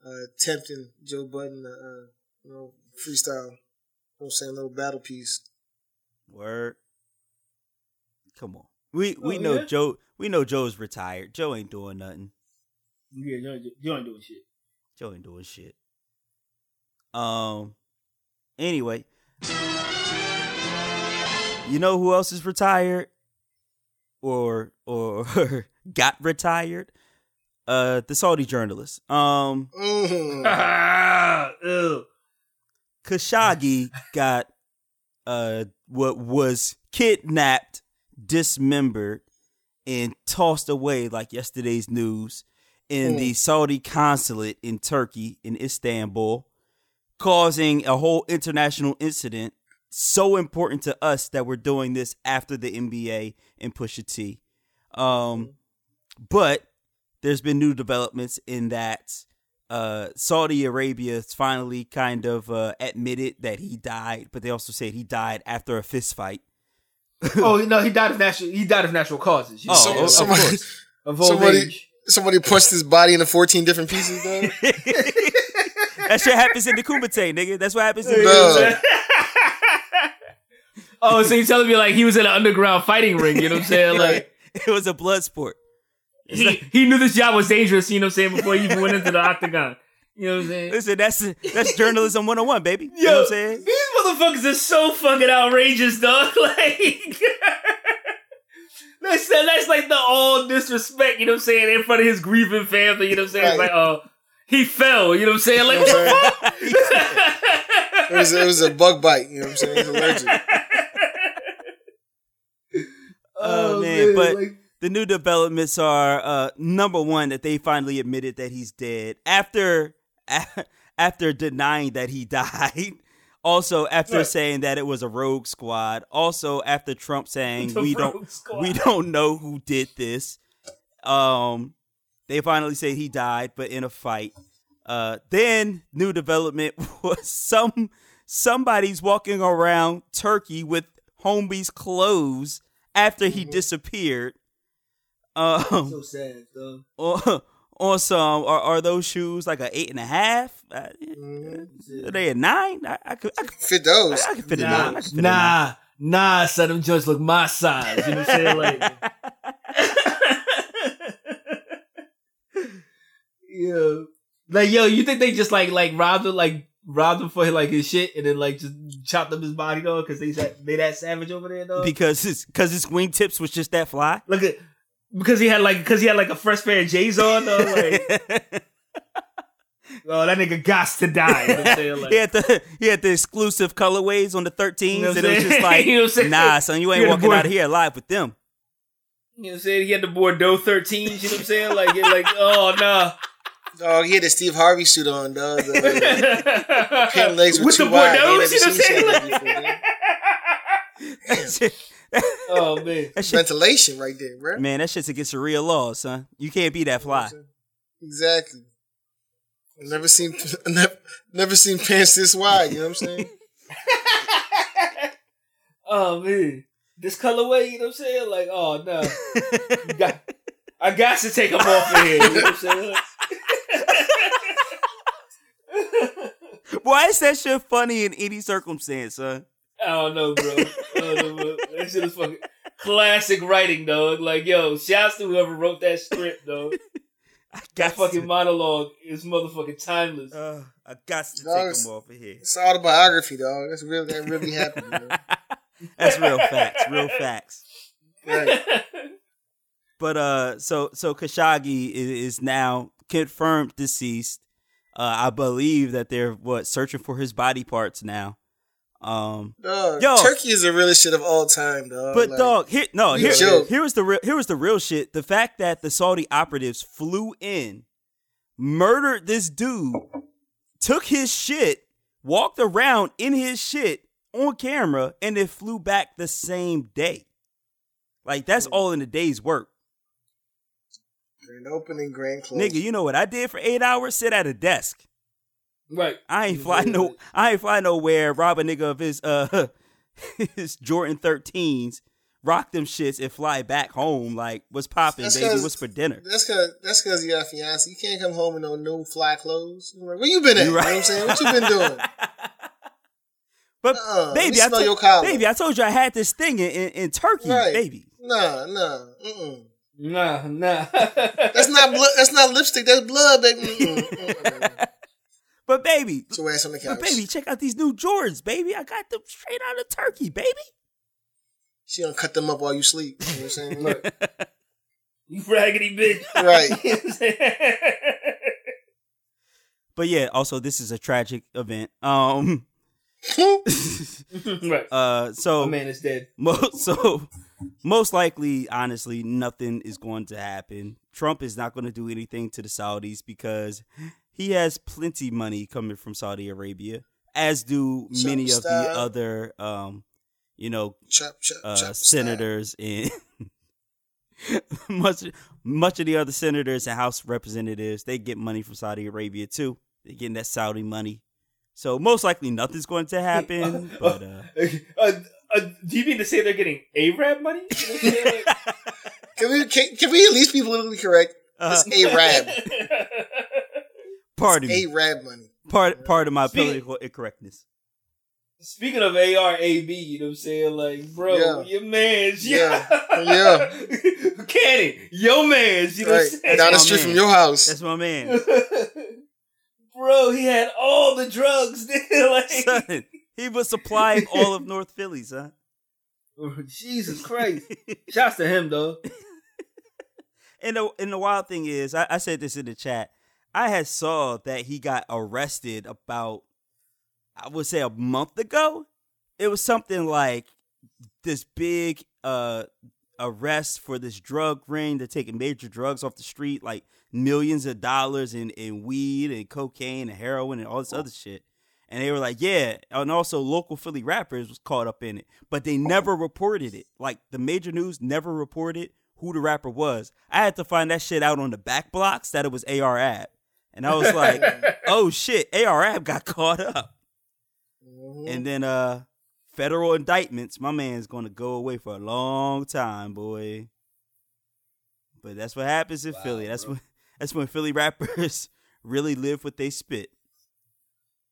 uh, tempting Joe Budden, to, uh, you know, freestyle. You know what I'm saying? little battle piece. Word. Come on. We we Oh, know yeah? Joe. We know Joe's retired. Joe ain't doing nothing. Yeah, you ain't, you ain't doing shit. Joe ain't doing shit. Um. Anyway, you know who else is retired, or or <laughs> got retired? Uh, the Saudi journalist. Um, Mm. <laughs> Khashoggi got uh what was kidnapped, dismembered, and tossed away like yesterday's news in Hmm. the Saudi consulate in Turkey in Istanbul, causing a whole international incident so important to us that we're doing this after the NBA and Pusha T. Um, but there's been new developments in that uh, Saudi Arabia has finally kind of uh, admitted that he died, but they also said he died after a fist fight. oh <laughs> no, he died of natural. He died of natural causes. Know, Oh, of- of somebody, course. <laughs> of old somebody- age. Somebody punched his body into 14 different pieces, though. <laughs> that shit happens in the Kumite, nigga. That's what happens in the Duh. Kumite. <laughs> oh, so you telling me like he was in an underground fighting ring? You know what I'm saying? Like <laughs> It was a blood sport. he he knew this job was dangerous. You know what I'm saying before he even went into the octagon. You know what I'm saying? Listen, that's that's journalism 101, baby. You know Yo, what I'm saying? these motherfuckers are so fucking outrageous, dog. Like, that's that's like the all disrespect. You know what I'm saying in front of his grieving family. You know what I'm saying? It's like, oh, he fell. You know what I'm saying? Like, what what the fuck? It was, it was a bug bite, you know what I'm saying? It's allergic. <laughs> Oh, man, but- like, the new developments are uh number one that they finally admitted that he's dead after <laughs> after denying that he died also after Right. saying that it was a rogue squad also after trump saying we don't squad. we don't know who did this um they finally say he died but in a fight uh then new development <laughs> was some somebody's walking around Turkey with homie's clothes after he disappeared. Um, so sad, though. <laughs> on, some are, are those shoes like a eight and a half? Uh, Mhm. Are they a nine? I, I could I could, Fit those. I could fit a Nah, nine. I could fit a nah, nah, son. Them joints look my size. You know what I'm saying? Like, <laughs> yeah, like yo, you think they just like like robbed him, like robbed him for like his shit, and then like just chopped up his body though, because they sa- they that savage over there though. because his because his wingtips was just that fly. Look at because he had like because he had like a fresh pair of J's on though. Like, <laughs> oh, that nigga got to die. You know what I'm saying? Like, he had the he had the exclusive colorways on the 13s, You know and I'm it was just <laughs> like, You know what I'm saying? nah, son, you ain't had walking boy- out of here alive with them. you know what I'm saying? He had the Bordeaux 13s. You know what I'm saying? Like, it, like oh no. Oh, dog, he had the Steve Harvey suit on, dog. <laughs> The pant legs were With too the wide. Bordeaux, you know what I'm saying? like that before, man. That shit, oh man. that shit, Ventilation right there, bro. man, that shit's against the real law, son. You can't be that fly. Exactly. I've never seen never, never seen pants this wide. You know what I'm saying? <laughs> oh man. This colorway, you know what I'm saying? Like, oh no. Got, I got to take them off of here. You know what I'm saying? <laughs> Why is that shit funny in any circumstance, son? I don't know, bro. I don't know, bro. That shit is fucking classic writing, dog. Like, yo, shouts to whoever wrote that script, dog. <laughs> I That got fucking to, monologue is motherfucking timeless. uh, I got to Dog, take it's- them off of here. It's autobiography, dog. That's real. That really happened. You? <laughs> That's real facts, real facts. Right. <laughs> But uh, so so Khashoggi is, is now confirmed deceased. Uh, I believe that they're what searching for his body parts now. Um, Dog, Yo. Turkey is the realest shit of all time, dog. but Like, dog, here no, here, joke. here was the real here was the real shit. The fact that the Saudi operatives flew in, murdered this dude, took his shit, walked around in his shit on camera, and then flew back the same day. Like that's all in a day's work. Grand opening, grand close. Nigga, you know what I did for eight hours? Sit at a desk. Right. I ain't fly no. I ain't fly nowhere. Rob a nigga of his uh <laughs> his Jordan 13s, rock them shits, and fly back home. Like, what's popping, baby? What's for dinner? That's cause that's cause you got a fiance. You can't come home in no new fly clothes. Like, Where you been at? You You know what I'm saying? What you been doing? <laughs> But Uh-uh, baby, I smell to- your baby, I told you I had this thing in, in, in Turkey, Right. baby. Nah, nah. Mm-mm. Nah, nah. That's not blood. <laughs> That's not lipstick. That's blood, baby. Mm-mm, mm-mm. But baby, Get your ass on the couch. but baby, check out these new Jordans, baby. I got them straight out of Turkey, baby. She gonna cut them up while you sleep. You know what I'm saying? <laughs> Look. you raggedy bitch. Right. <laughs> You know what I'm saying? But yeah, also this is a tragic event. Um, <laughs> right. uh, so My man is dead. Most so most likely, honestly, nothing is going to happen. Trump is not going to do anything to the Saudis because he has plenty money coming from Saudi Arabia, as do many of the other, um, you know, uh, senators and <laughs> much much of the other senators and House representatives. They get money from Saudi Arabia too. They're getting that Saudi money. So most likely nothing's going to happen. <laughs> But <laughs> uh, uh, uh, do you mean to say they're getting Arab money? You know what I'm saying? Like- Can we can, can we at least be politically correct? uh, It's Arab. pardon me. Arab money. part part of my Speak- political incorrectness. Speaking of AR-Ab, you know what I'm saying? Like, bro, Yeah. your man's, Yeah. yeah. <laughs> Cannon, your man's, you know Right. what I'm saying? Down the my street man. from your house. That's my man. <laughs> bro, he had all the drugs, <laughs> nigga. like, Son, he was supplying all of North Philly, son. Oh, Jesus Christ. Shouts to him, though. And the and the wild thing is, I, I said this in the chat. I had saw that he got arrested about, I would say, a month ago. It was something like this big uh arrest for this drug ring. They're taking major drugs off the street, like millions of dollars in, in weed and cocaine and heroin and all this other shit. And they were like, yeah. And also local Philly rappers was caught up in it. But they never reported it. Like the major news never reported who the rapper was. I had to find that shit out on the back blocks that it was AR Ab. And I was like, <laughs> oh shit, AR Ab got caught up. Mhm. And then uh federal indictments, my man's gonna go away for a long time, boy. But that's what happens in Wow, Philly. That's bro. when that's when Philly rappers <laughs> really live what they spit.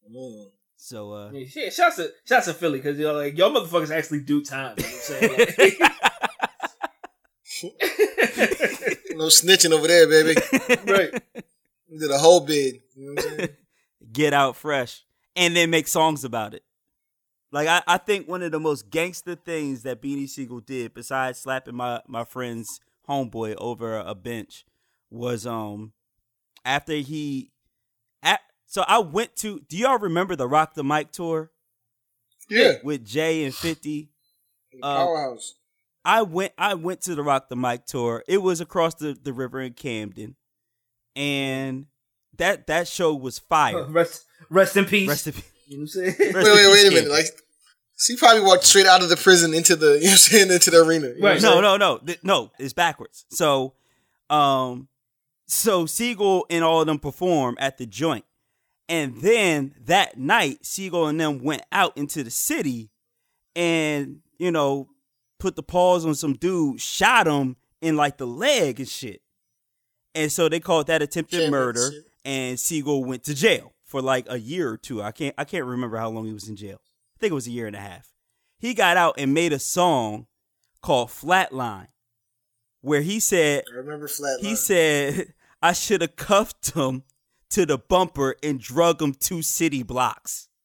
Mm. So uh Yeah, shit, shouts to shouts to Philly because you're like y'all motherfuckers actually do time. You know what I'm saying? Like- <laughs> No snitching over there, baby. right. Did a whole bid. You know <laughs> get out fresh and then make songs about it. Like I, I think one of the most gangster things that Beanie Sigel did, besides slapping my, my friend's homeboy over a bench, was um after he at, so I went to do y'all remember the Rock the Mic tour Yeah. with Jay and 50? Uh, Powerhouse. I went I went to the Rock the Mic tour. It was across the, the river in Camden. And that that show was fire. <laughs> Rest rest in peace. Rest in peace. you know what I'm saying? Wait, Rest in wait, wait a minute. Like, she probably walked straight out of the prison into the, <laughs> you know what I'm saying, into the arena. Right. what no, no, no, Th- no. It's backwards. So, um, so Sigel and all of them perform at the joint, and then that night, Sigel and them went out into the city, and you know, put the paws on some dude, shot him in like the leg and shit, and so they called that attempted murder, and Sigel went to jail for like a year or two. I can't, I can't remember how long he was in jail. I think it was a year and a half. He got out and made a song called Flatline, where he said I remember Flatline. he said I should have cuffed him to the bumper and drug him two city blocks. <laughs>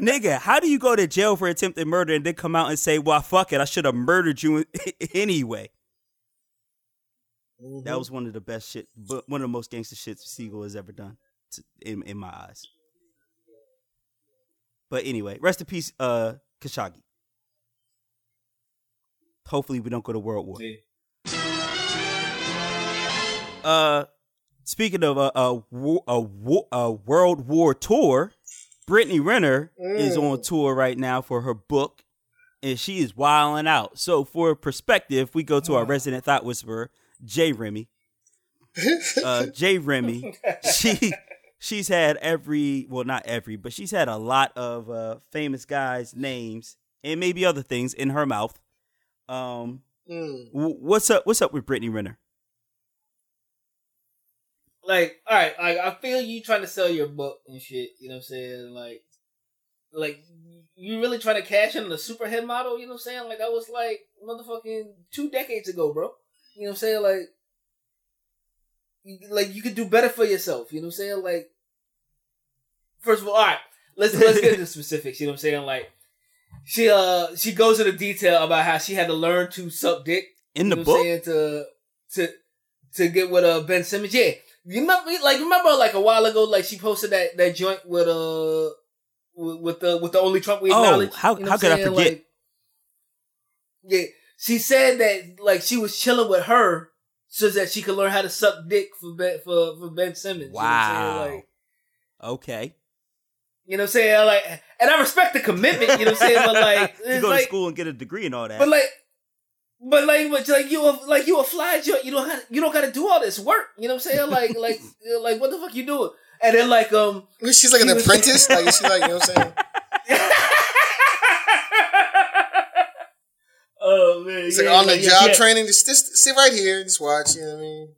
Nigga, how do you go to jail for attempted murder and then come out and say, "Well, fuck it, I should have murdered you <laughs> anyway"? Mhm. That was one of the best shit, but one of the most gangster shits Sigel has ever done, to, in in my eyes. But anyway, rest in peace, uh, Khashoggi. Hopefully, we don't go to World War. Uh, speaking of a a, a, a World War tour, Brittany Renner is Mm. on tour right now for her book, and she is wilding out. So, for perspective, we go to our resident thought whisperer, Jay Remy. Uh, <laughs> Jay Remy, she she's had every well, not every, but she's had a lot of uh, famous guys' names and maybe other things in her mouth. Um, Mm. w- what's up? What's up with Brittany Renner? like, all right, like I feel you trying to sell your book and shit. You know what I'm saying? Like, like you really trying to cash in on the superhead model? You know what I'm saying? Like that was like motherfucking two decades ago, bro. You know what I'm saying? Like, you, like you could do better for yourself. You know what I'm saying? Like, first of all, all right, let's let's get into <laughs> specifics. You know what I'm saying? Like, she uh she goes into detail about how she had to learn to suck dick In the you know book? saying, to to to get with uh Ben Simmons. Yeah, you remember like remember like a while ago, like she posted that that joint with uh with, with the with the only Trump we Oh, how- you know how could I I'm forget? Like, yeah, she said that like she was chilling with her so that she could learn how to suck dick for Ben for for Ben Simmons. Wow. You know what I'm saying? Like, Okay. you know what I'm saying? Like, and I respect the commitment. You know what I'm saying? But <laughs> like, to go like, to school and get a degree and all that. But like, but like, but like you, a, like you a fly joint. You don't have, you don't got to do all this work. You know what I'm saying? Like, <laughs> like, like, what the fuck you doing? And then like, um, She's like an apprentice. Like, she's like, you know what I'm saying? <laughs> oh man, It's yeah, like on the yeah, job yeah. training. Just, just sit right here. Just watch. You know what I mean?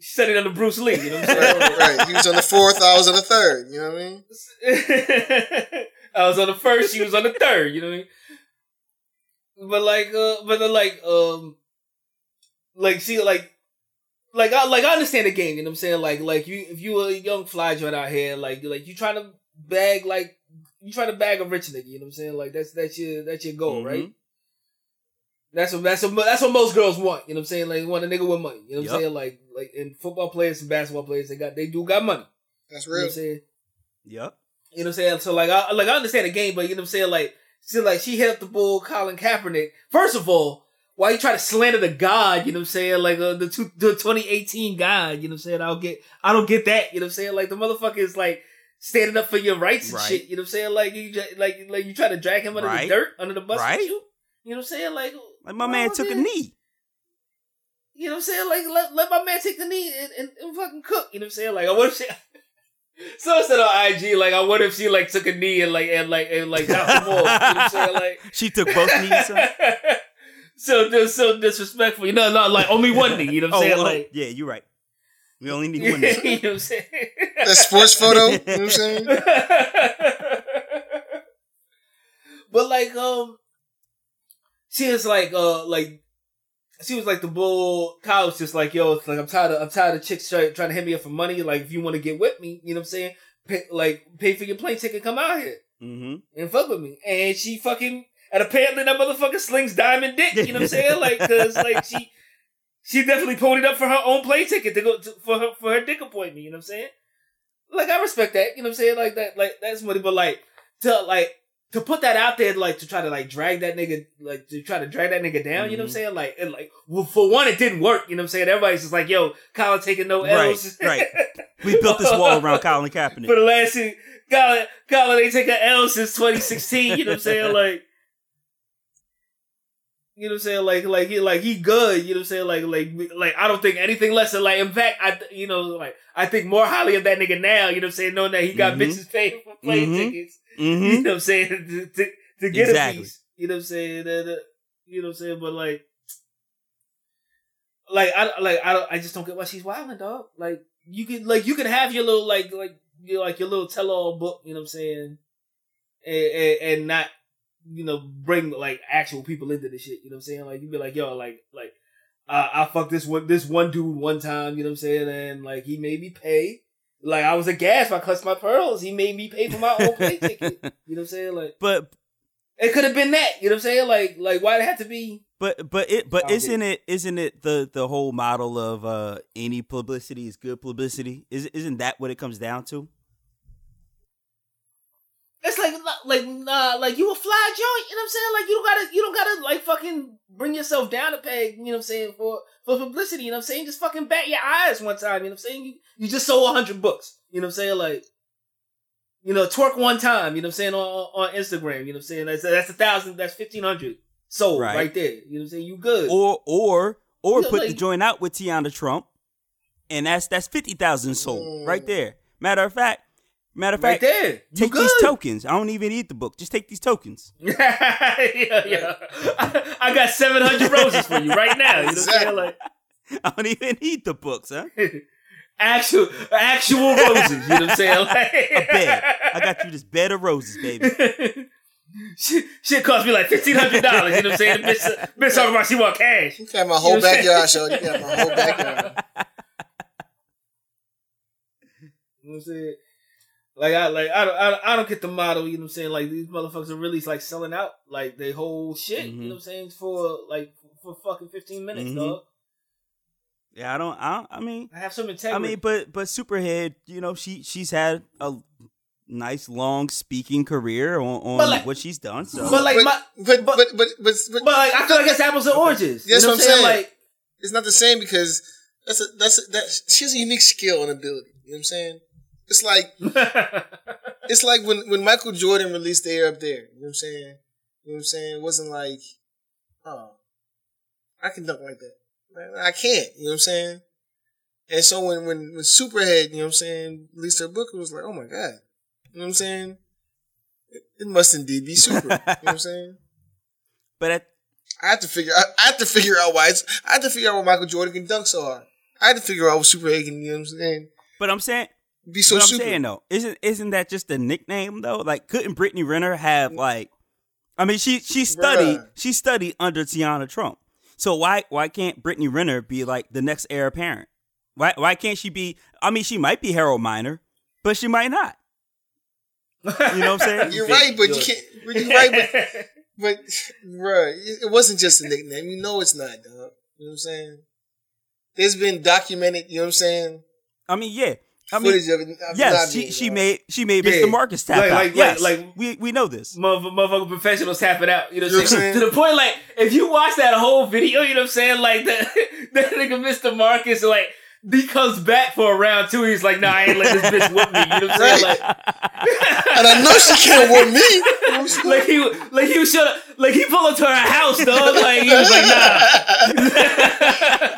Studied under Bruce Lee. You know what I'm saying? Right, <laughs> right. He was on the fourth. I was on the third. You know what I mean? <laughs> I was on the first, she was on the third, you know what I mean? But like uh but then like um like see like like I like I understand the game, you know what I'm saying? Like like you if you a young fly joint out here, like like you trying to bag like you trying to bag a rich nigga, you know what I'm saying? Like that's that's your that's your goal, Mhm. right? That's what that's what that's what most girls want. You know what I'm saying? Like they want a nigga with money. You know what Yup. I'm saying? Like like in football players and basketball players, they got they do got money. That's You know what real. I'm saying? Yep. You know what I'm saying? So like I like I understand the game, but you know what I'm saying? Like see like she helped the bull Colin Kaepernick. First of all, why you try to slander the God, you know what I'm saying? Like uh, the two, the 2018 God, you know what I'm saying? I don't get I don't get that, you know what I'm saying? Like the motherfucker is like standing up for your rights and Right. shit, you know what I'm saying? Like you like like you try to drag him under Right. the dirt, under the bus Right. with you. You know what I'm saying? Like Like my well, man took a knee. You know what I'm saying? Like let, let my man take the knee and, and, and fucking cook. You know what I'm saying? Like I want to say So said on IG, like, I wonder if she like took a knee and like and like and like dropped them off. You know what I'm <laughs> saying? Like, She took both knees. <laughs> so dis- so disrespectful. You know, not like only one knee. You know what I'm <laughs> Oh, saying? oh, Like, yeah, you're right. We only need one. Knee. You know what I'm saying? That sports photo, you know what I'm saying? but like, um, she was like, uh, like. She was like the bull. Kyle was just like, yo, it's like I'm tired of I'm tired of chicks try, trying to hit me up for money. Like, if you want to get with me, you know what I'm saying? Pay, like, pay for your plane ticket, come out here. Mm-hmm. and fuck with me. And she fucking and apparently that motherfucker slings diamond dick. You know what I'm saying? Like, cause like she she definitely ponied up for her own plane ticket to go to, for her for her dick appointment. You know what I'm saying? Like I respect that. You know what I'm saying? Like that. Like that's money. But like to like to put that out there, like to try to like drag that nigga, like to try to drag that nigga down. You know what I'm saying? Like and like well, for one, it didn't work. You know what I'm saying? Everybody's just like, yo, Colin taking no L's. Right, right. <laughs> We built this wall around Colin Kaepernick. for the last thing, Colin, Colin ain't taking L since 2016. You know what I'm saying? <laughs> Like, you know what I'm saying? Like, like he, like he good. You know what I'm saying? Like, like, like I don't think anything less than like. In fact, I, you know, like I think more highly of that nigga now. You know what I'm saying? Knowing that he got Mhm. bitches paying for plane Mhm. tickets. Hmm <laughs> You know what I'm saying? <laughs> To, to, to get Exactly. a piece. You know what I'm saying? That, uh, you know what I'm saying? But like, like I like I don't I just don't get why she's wilding, dog. Like you could like you could have your little like like you like your little tell all book. You know what I'm saying? And, and and not you know bring like actual people into the shit. You know what I'm saying? Like you be like yo like like. Uh, I fucked this one, this one dude one time, you know what I'm saying? And like, he made me pay. Like, I was a aghast. I clutched my pearls. He made me pay for my own plane <laughs> ticket. You know what I'm saying? Like, But it could have been that. You know what I'm saying? Like, like why it had to be? but but it but isn't it isn't it the the whole model of uh any publicity is good publicity? Is isn't that what it comes down to? It's like, like, uh, like you a fly joint. You know what I'm saying? Like you don't gotta, you don't gotta like fucking bring yourself down a peg. You know what I'm saying for for publicity. You know what I'm saying? Just fucking bat your eyes one time. You know what I'm saying? You you just sold hundred books. You know what I'm saying? Like. You know, twerk one time. You know what I'm saying on on Instagram. You know what I'm saying? That's that's a thousand. That's fifteen hundred sold Right. right. there. You know what I'm saying? You good? Or or or put the joint out with Teanna Trump, and that's that's fifty thousand sold right Mm. there. Matter of fact, matter of right fact, there. Take good? these tokens. I don't even need the book. Just take these tokens. <laughs> yeah, yeah. I, I got seven hundred roses for you right now. You know what I'm saying? Exactly. Like. <laughs> I don't even need the books, huh? <laughs> actual actual roses. You know what I'm saying? Like, A bed. I got you this bed of roses, baby. shit, shit cost me like fifteen hundred dollars. You know what I'm saying? Bitch, bitch talking about she want cash. You got my whole You know backyard, show. You got my whole backyard. You know what I'm saying? Like I like I don't I don't, I don't get the model. You know what I'm saying? Like these motherfuckers are really like selling out like they whole shit. You Mhm. know what I'm saying? For like for fucking fifteen minutes, Mhm. dog. Yeah, I don't. I, don't, I mean, I have some integrity. I mean, but but Superhead, you know, she she's had a nice long speaking career on, on like- what she's done. So but like but, my but, but- but, but, but, but, but like I feel like it's apples and oranges. That's you know what I'm saying. Like it's not the same because that's a, that's a, that she has a unique skill and ability. You know what I'm saying? It's like <laughs> it's like when, when Michael Jordan released the air up there. You know what I'm saying? You know what I'm saying? It wasn't like, oh, I can dunk like that. I can't. You know what I'm saying? And so when when when Superhead, you know what I'm saying, released her book, it was like, oh my god. You know what I'm saying? It, it must indeed be super. you know what I'm saying? <laughs> but at, I have to figure. I, I have to figure out why. It's, I have to figure out why Michael Jordan can dunk so hard. I had to figure out what Superhead can. You know what I'm saying? but I'm saying, Be so but I'm super. saying though, isn't isn't that just a nickname though? Like, couldn't Brittany Renner have mm. like? I mean, she she studied Bruh. she studied under Teanna Trump. So why why can't Brittany Renner be like the next heir apparent? Why why can't she be? I mean, she might be Harold Miner, but she might not. You know what I'm saying? <laughs> You're right, but you can't. but You're right, but <laughs> but bruh, it wasn't just a nickname. You know it's not, dog. You know what I'm saying? There's been documented. You know what I'm saying? I mean, yeah. I mean, Footage of it. it yes, she being, she dog. made she made Yeah. Mr. Marcus tap Like- out. like- yes, like- like- we we know this. Motherf- motherfucking professionals tapping out. You know what I'm saying? <laughs> To the point, like, if you watch that whole video, you know what I'm saying? Like, the, <laughs> that nigga Mr. Marcus, like, he comes back for a round two. He's like, "Nah, I ain't let this bitch whip me." You know what I'm saying? Right. Like, And I know she can't <laughs> with me. You know what I'm saying? like he, like he was shut like he pulled up to her house, dog. Like he was like, "Nah." <laughs>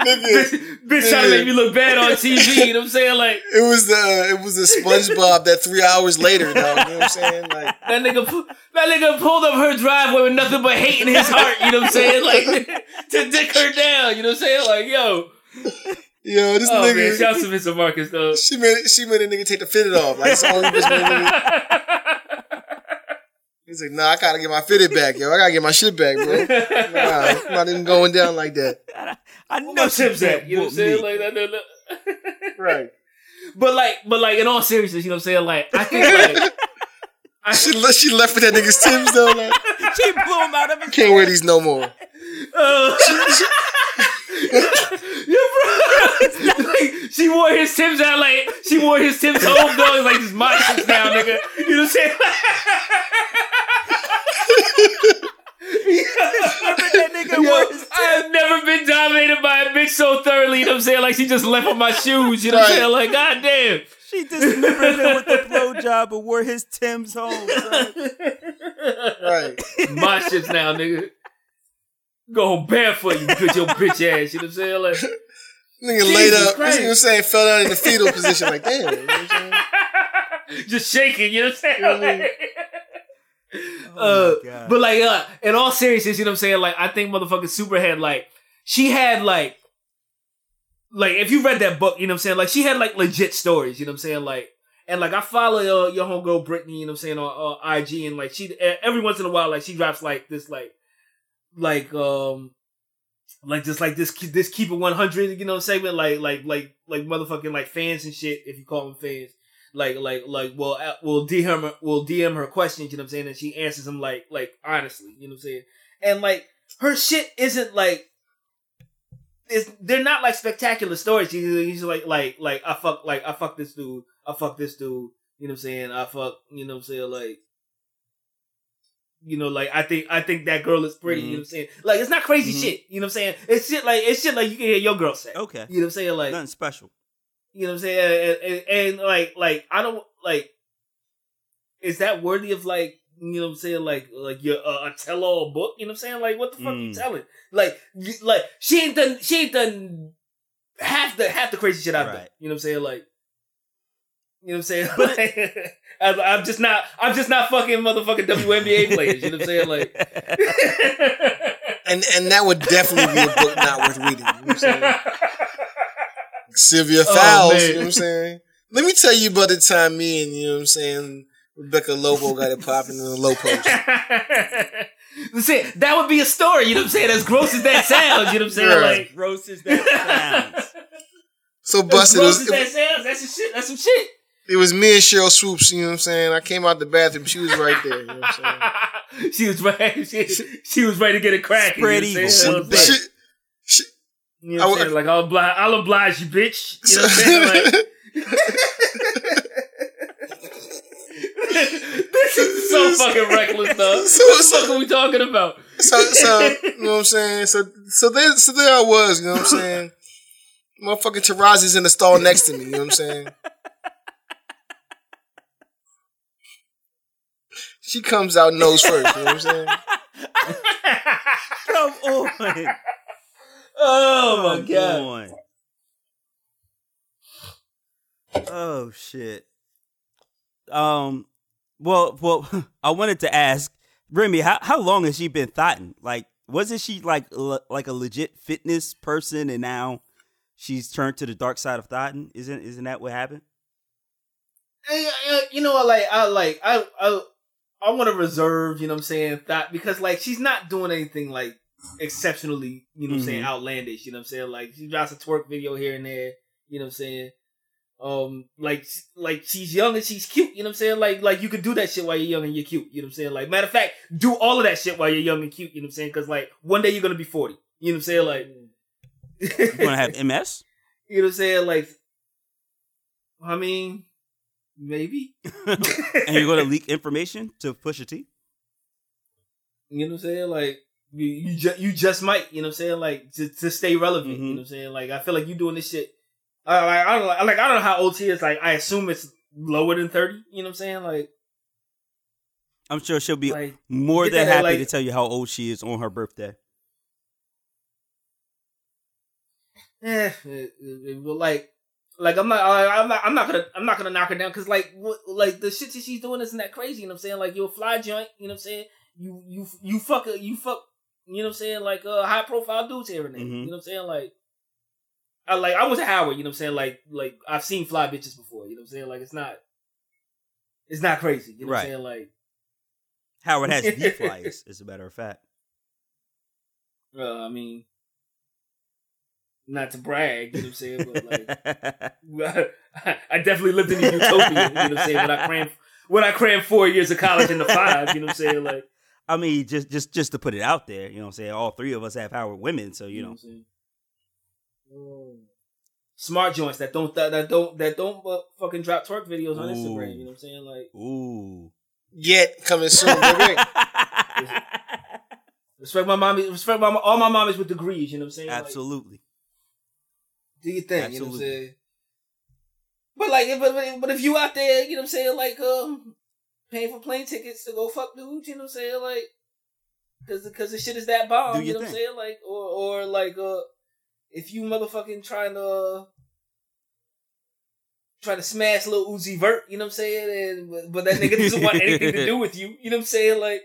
bitch, bitch trying to make me look bad on TV. You know what I'm saying? Like It was the it was the SpongeBob that three hours later, dog. You know what I'm saying? Like that nigga, that nigga pulled up her driveway with nothing but hate in his heart. You know what I'm saying? Like <laughs> to dick her down. You know what I'm saying? Like yo, yo, this oh man, nigga. shout out to Mr. Marcus though. she made she made a nigga take the fitted off. Like it's the only bitch made a nigga. <laughs> He's like, nah, I gotta get my fitted back, yo. I gotta get my shit back, bro. Nah, I'm not even going down like that. I Where know my she tips can't at? You know what I'm saying? Like that. that- that- <laughs> Right. But like, but like, in all seriousness, you know what I'm saying? Like, I think <laughs> like, I She le- she left with that nigga's Tim's though. Like, she blew him out of his can't wear these no more. Uh, yeah, bro. like, <laughs> <laughs> she wore his Tim's out like she wore his Tim's home dog. It's like this my shit's now, nigga. You know what I'm saying? <laughs> that nigga Yo, I have never been dominated by a bitch so thoroughly. You know what I'm saying? Like she just left on my shoes. You know what I'm saying? Like, goddamn. She dismembered him with the blowjob and wore his Tim's home. son. Right. My shit's now, nigga. Go home barefoot, you bitch, your bitch ass. You know what I'm saying? Like, <laughs> Nigga Jesus laid up. Christ. You know what I'm saying? Fell down in the fetal position. Like, damn. You know what I'm saying? <laughs> just shaking. You know what I'm saying? You know what I mean? Like- Oh uh, but like, uh, in all seriousness, you know what I'm saying? Like, I think motherfucking Superhead, like, she had like, like if you read that book, you know what I'm saying? Like, she had like legit stories. You know what I'm saying? Like, and like I follow uh, your homegirl Brittany, you know what I'm saying on uh, IG, and like she every once in a while, like she drops like this, like, like um. Like just like this, this keep it one hundred, you know, segment like like like like motherfucking like fans and shit. If you call them fans, like like like will will DM her will DM her questions, you know what I'm saying, and she answers them like like honestly, you know what I'm saying, and like her shit isn't like it's they're not like spectacular stories. She's like like like I fuck like I fuck this dude, I fuck this dude, you know what I'm saying, I fuck, you know what I'm saying, like. You know, like I think I think that girl is pretty. You know what I'm saying? Like it's not crazy Mhm. shit. You know what I'm saying? It's shit like it's shit like you can hear your girl say. Okay. You know what I'm saying? Like Nothing special. you know what I'm saying? And, and, and, like, like I don't like. Is that worthy of like you know what I'm saying? Like, like your uh, a tell all book? You know what I'm saying? Like, what the fuck you Mm. telling? Like, you, like she ain't done. She ain't done half the half the crazy shit I've done. You know what I'm saying? Like. You know what I'm saying? I'm, <laughs> I'm just not. I'm just not fucking motherfucking WNBA players. You know what I'm saying? Like, And and that would definitely be a <laughs> book not worth reading. You know what I'm saying? Sylvia Oh, Fowles, man. you know what I'm saying? Let me tell you about the time me and, you know what I'm saying, Rebecca Lobo got it popping in the low post. <laughs> See, that would be a story. You know what I'm saying? As gross as that sounds. You know what I'm saying? Right. Like. Gross as that sounds. So busted. It gross was, as that sounds, that's some shit. That's some shit. It was me and Sheryl Swoopes, you know what I'm saying? I came out the bathroom, she was right there, you know what I'm saying? <laughs> she was ready. <laughs> She, she was ready to get a crack. Spread you know what eagle saying? on the bed. She, she, You know what I I'm saying? Like I'll oblige, I'll oblige you, bitch. You know what I'm saying? <laughs> Like, this is so fucking reckless, though. So- what the so- fuck are we talking about? so, so, you know what I'm saying? So, so there, so there I was, you know what I'm saying? Motherfucking Taurasi's in the stall next to me, you know what I'm saying? She comes out nose first, you know what I'm saying? <laughs> Come on. Oh my Come god. on. Oh shit. Um. Well, well, <laughs> I wanted to ask Remy, how how long has she been thotting? Like, wasn't she like le- like a legit fitness person, and now she's turned to the dark side of thotting? Isn't isn't that what happened? Hey, you know, like I like I I I want to reserve. You know what I'm saying? That because like she's not doing anything like exceptionally. You know what I'm saying? Mhm. Outlandish. You know what I'm saying? Like she drops a twerk video here and there. You know what I'm saying? Um, like like she's young and she's cute. You know what I'm saying? Like like you could do that shit while you're young and you're cute. You know what I'm saying? Like matter of fact, do all of that shit while you're young and cute. You know what I'm saying? Because like one day you're gonna be 40. You know what I'm saying? Like <laughs> You're gonna have MS? you know what I'm saying? Like, I mean, maybe. <laughs> and you're gonna leak information to Pusha T? You know what I'm saying? Like, you you, ju- you just might. You know what I'm saying? Like to, to stay relevant. Mhm. You know what I'm saying? Like I feel like you doing this shit. I like I don't like, like I don't know how old she is. Like I assume it's lower than thirty. You know what I'm saying? Like I'm sure she'll be like more than that, happy like- to tell you how old she is on her birthday. eh, it- it- but like like I'm not I, I'm not I'm not gonna I'm not gonna knock her down because like what like the shit that she's doing isn't that crazy. You know what I'm saying? Like you're a fly joint. You know what I'm saying? You you you fuck a, you fuck. You know what I'm saying? Like uh, high profile dudes here and there. Mhm. You know what I'm saying? Like. I like I was at Howard, you know what I'm saying? Like like I've seen fly bitches before, you know what I'm saying? Like it's not it's not crazy, you know what I'm saying? Like Howard has the <laughs> flyers, as a matter of fact. uh, I mean not to brag, you know what I'm saying, but like <laughs> <laughs> I definitely lived in a utopia, you know what I'm saying, when I crammed when I crammed four years of college into five, you know what I'm saying? Like I mean, just just just to put it out there, you know what I'm saying? All three of us have Howard women, so you know. what Smart joints that don't that, that don't that don't uh, fucking drop twerk videos on Instagram, you know what I'm saying? Like Ooh. Yet coming soon, <laughs> respect my mommy respect my all my mommies with degrees, you know what I'm saying? Like, Absolutely. Do your thing, you know what I'm saying? But like, if, but, but if you out there, you know what I'm saying, like, um, paying for plane tickets to go fuck dudes, you know what I'm saying, like, cause, cause the shit is that bomb, Do you your know what I'm saying, like, or, or like, uh, if you motherfucking trying to, uh, trying to smash Lil Uzi Vert, you know what I'm saying, and but, but that nigga doesn't want anything to do with you, you know what I'm saying, like.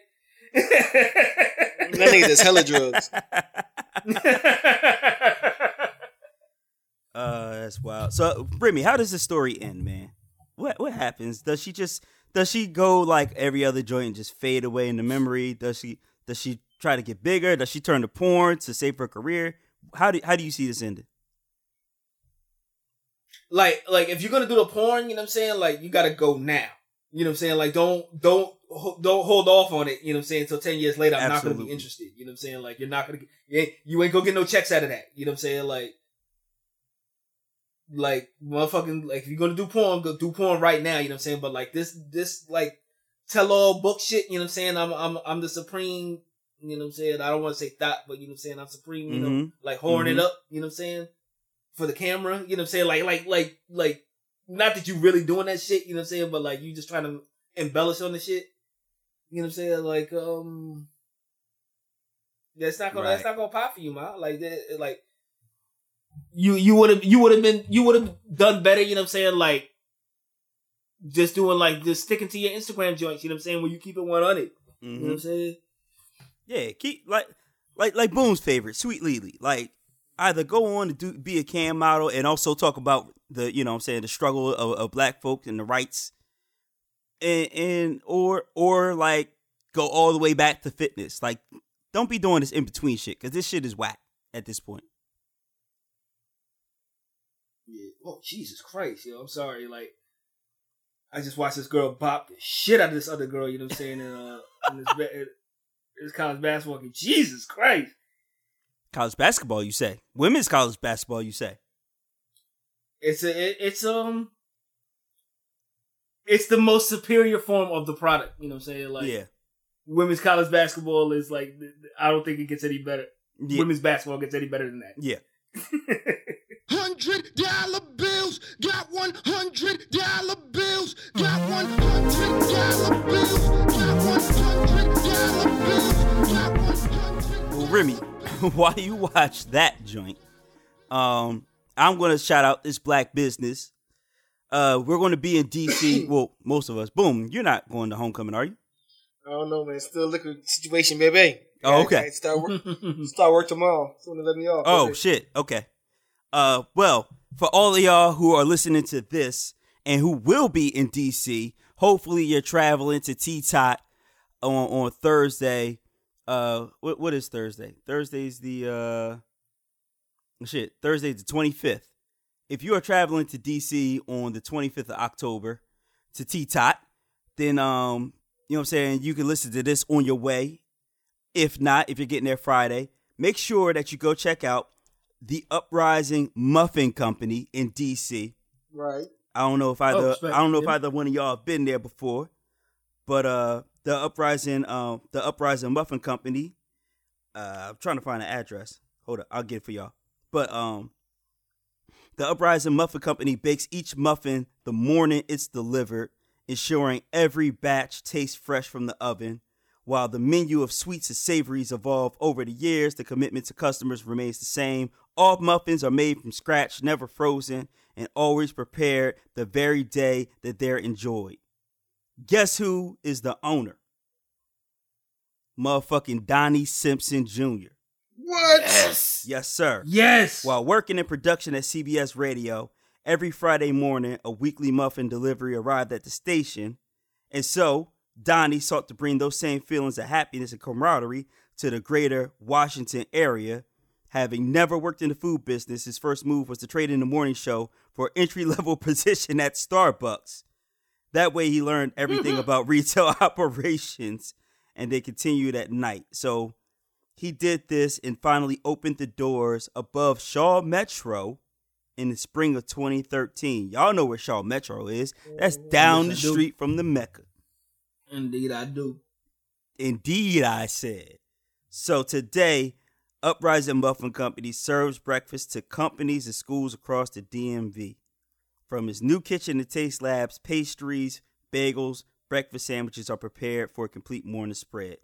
That nigga just hella drugs. <laughs> <laughs> Uh, that's wild. So, Brimmy, how does the story end, man? What what happens? Does she just does she go like every other joint and just fade away in the memory? Does she does she try to get bigger? Does she turn to porn to save her career? How do how do you see this ending? like like if you're gonna do the porn, you know what I'm saying? Like you gotta go now. You know what I'm saying? Like don't don't don't hold off on it. You know what I'm saying? Until ten years later, I'm not gonna be interested. You know what I'm saying? Like you're not gonna get, you ain't, you ain't gonna get no checks out of that. You know what I'm saying? Like like motherfucking like if you're gonna do porn, go do porn right now. You know what I'm saying? But like this this like tell all book shit. You know what I'm saying? I'm I'm I'm the supreme. You know what I'm saying? I don't want to say thought, but you know what I'm saying? I'm supreme. You know, Mhm. like whoring Mhm. it up. You know what I'm saying? For the camera. You know what I'm saying? Like like like like not that you really doing that shit, you know what I'm saying, but like you just trying to embellish on the shit. You know what I'm saying? Like um that's not gonna that's not gonna pop for you, man. Like that like you you would have you would have been you would have done better, you know what I'm saying, like just doing like just sticking to your Instagram joints, you know what I'm saying, where you keep it one on it. You know what I'm Mhm. saying? Yeah, keep like like like Boom's favorite, Sweet Lily. Like either go on to do be a cam model and also talk about the you know what I'm saying the struggle of, of black folks and the rights and and or or like go all the way back to fitness. Like don't be doing this in between shit because this shit is whack at this point. Yeah. Oh Jesus Christ, yo! I'm sorry. Like, I just watched this girl bop the shit out of this other girl. You know what I'm saying? In, uh, in this, in this college basketball game. Jesus Christ! College basketball, you say? Women's college basketball, you say? It's a. It, it's um. It's the most superior form of the product. You know what I'm saying? Like, yeah, women's college basketball is like. I don't think it gets any better. yeah, Women's basketball gets any better than that. yeah. <laughs> Hundred dollar bills, got one hundred dollar bills, got one hundred dollar bills, got one hundred dollar bills, got one hundred. Well, Remy, <laughs> while you watch that joint, um, I'm gonna shout out this black business. Uh, we're gonna be in DC. <clears throat> well, most of us. Boom, you're not going to homecoming, are you? I don't know, man. Still a liquor situation, baby. Oh, okay. Start work. start work tomorrow. Soon to let me off. Oh baby. shit. Okay. Uh, well, for all of y'all who are listening to this and who will be in DC, hopefully you're traveling to T Tot on on Thursday. Uh, what what is Thursday? Thursday's the uh, shit. Thursday's the 25th. If you are traveling to DC on the 25th of October to T Tot, then um, you know what I'm saying, you can listen to this on your way. If not, if you're getting there Friday, make sure that you go check out the Uprising Muffin Company in DC. Right. I don't know if either respect, I don't know if either one of y'all have been there before, but uh, the Uprising uh, the Uprising Muffin Company. Uh, I'm trying to find an address. Hold up, I'll get it for y'all. But um, The Uprising Muffin Company bakes each muffin the morning it's delivered, ensuring every batch tastes fresh from the oven. While the menu of sweets and savories evolve over the years, the commitment to customers remains the same. All muffins are made from scratch, never frozen, and always prepared the very day that they're enjoyed. Guess who is the owner? Motherfucking Donnie Simpson Jr. What? Yes. Yes, sir. Yes. While working in production at CBS Radio, every Friday morning a weekly muffin delivery arrived at the station, and so Donnie sought to bring those same feelings of happiness and camaraderie to the greater Washington area. Having never worked in the food business, his first move was to trade in the morning show for entry level <laughs> position at Starbucks. That way, he learned everything mm-hmm. about retail <laughs> operations and they continued at night. So he did this and finally opened the doors above Shaw Metro in the spring of 2013. Y'all know where Shaw Metro is. That's down the Yes, I do. street from the Mecca. Indeed, I do. Indeed, I said. So today, Uprising Muffin Company serves breakfast to companies and schools across the DMV. From its new kitchen to taste labs, pastries, bagels, breakfast sandwiches are prepared for a complete morning spread.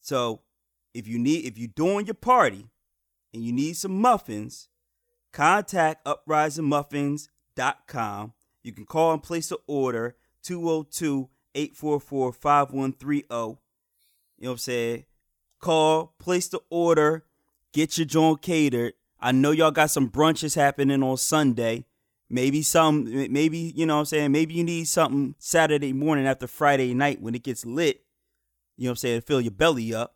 So, if you need if you're doing your party and you need some muffins, contact uprisingmuffins.com. You can call and place an order 202-844-5130. You know what I'm saying? Call, place the order, get your joint catered. I know y'all got some brunches happening on Sunday. Maybe some maybe, you know what I'm saying, maybe you need something Saturday morning after Friday night when it gets lit. You know what I'm saying, fill your belly up.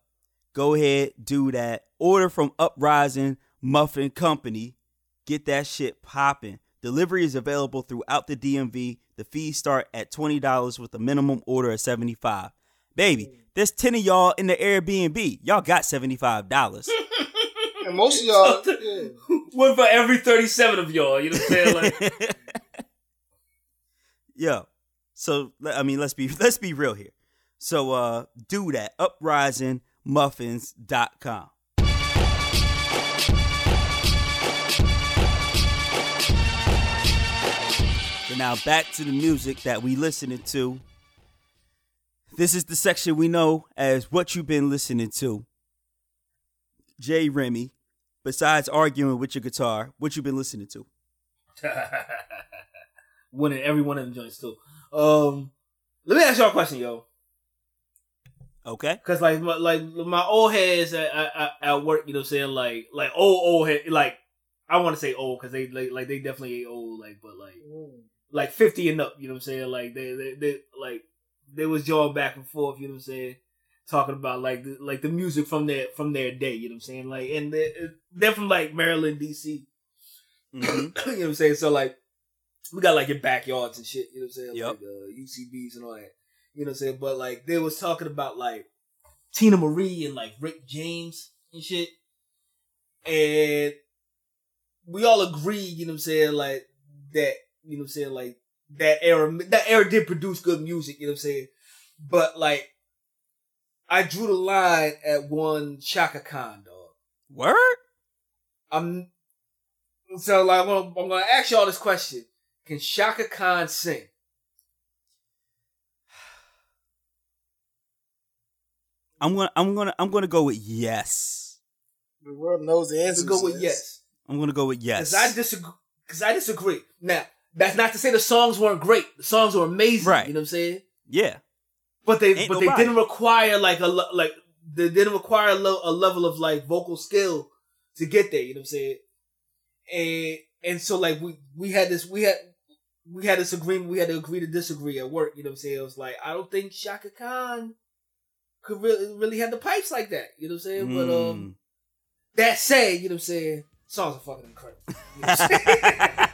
Go ahead, do that. Order from Uprising Muffin Company. Get that shit popping. Delivery is available throughout the DMV. The fees start at $20 with a minimum order of 75 Baby, there's 10 of y'all in the Airbnb. Y'all got $75. <laughs> And most of y'all, <laughs> yeah. One for every 37 of y'all. You know what I'm saying? Like, <laughs> Yo. So I mean, let's be let's be real here. So uh do that. Uprisingmuffins.com. So now back to the music that we listening to. This is the section we know as what you've been listening to. Jay Remy, besides arguing with your guitar, what you've been listening to? <laughs> winning every one of them joints too. Um, let me ask y'all a question, yo. Okay. Cause like my, like my old heads at, at, at work, you know, what I'm saying like like old old head, like I want to say old because they like, like they definitely ain't old, like but like like fifty and up, you know what I'm saying? Like they they, they like they was jawing back and forth, you know what I'm saying? Talking about like the, like the music from their from their day, you know what I'm saying? Like and they, they're from like Maryland, DC, <clears throat> Mhm. you know what I'm saying? So like we got like your backyards and shit, you know what I'm saying? Yep. Like uh, UCBs and all that. You know what I'm saying? But like they was talking about like Teena Marie and like Rick James and shit. And we all agree, you know what I'm saying, like that, you know what I'm saying, like that era that era did produce good music, you know what I'm saying? But like I drew the line at one Chaka Khan, dog. Word? I'm so like I'm gonna, I'm gonna ask y'all this question: Can Chaka Khan sing? I'm gonna I'm gonna I'm gonna go with yes. The world knows the answer. Let's go with yes. I'm gonna go with yes. Because I disagree. Because I disagree. Now that's not to say the songs weren't great. The songs were amazing. Right. You know what I'm saying? yeah. But they Ain't but nobody. they didn't require like a like they didn't require a, lo- a level of like vocal skill to get there. You know what I'm saying? And and so like we we had this we had we had this agreement. We had to agree to disagree at work. You know what I'm saying? It was like I don't think Chaka Khan could really really have the pipes like that. You know what I'm saying? But um, Mm. that said, you know what I'm saying? Songs are fucking incredible. You know <laughs> <laughs>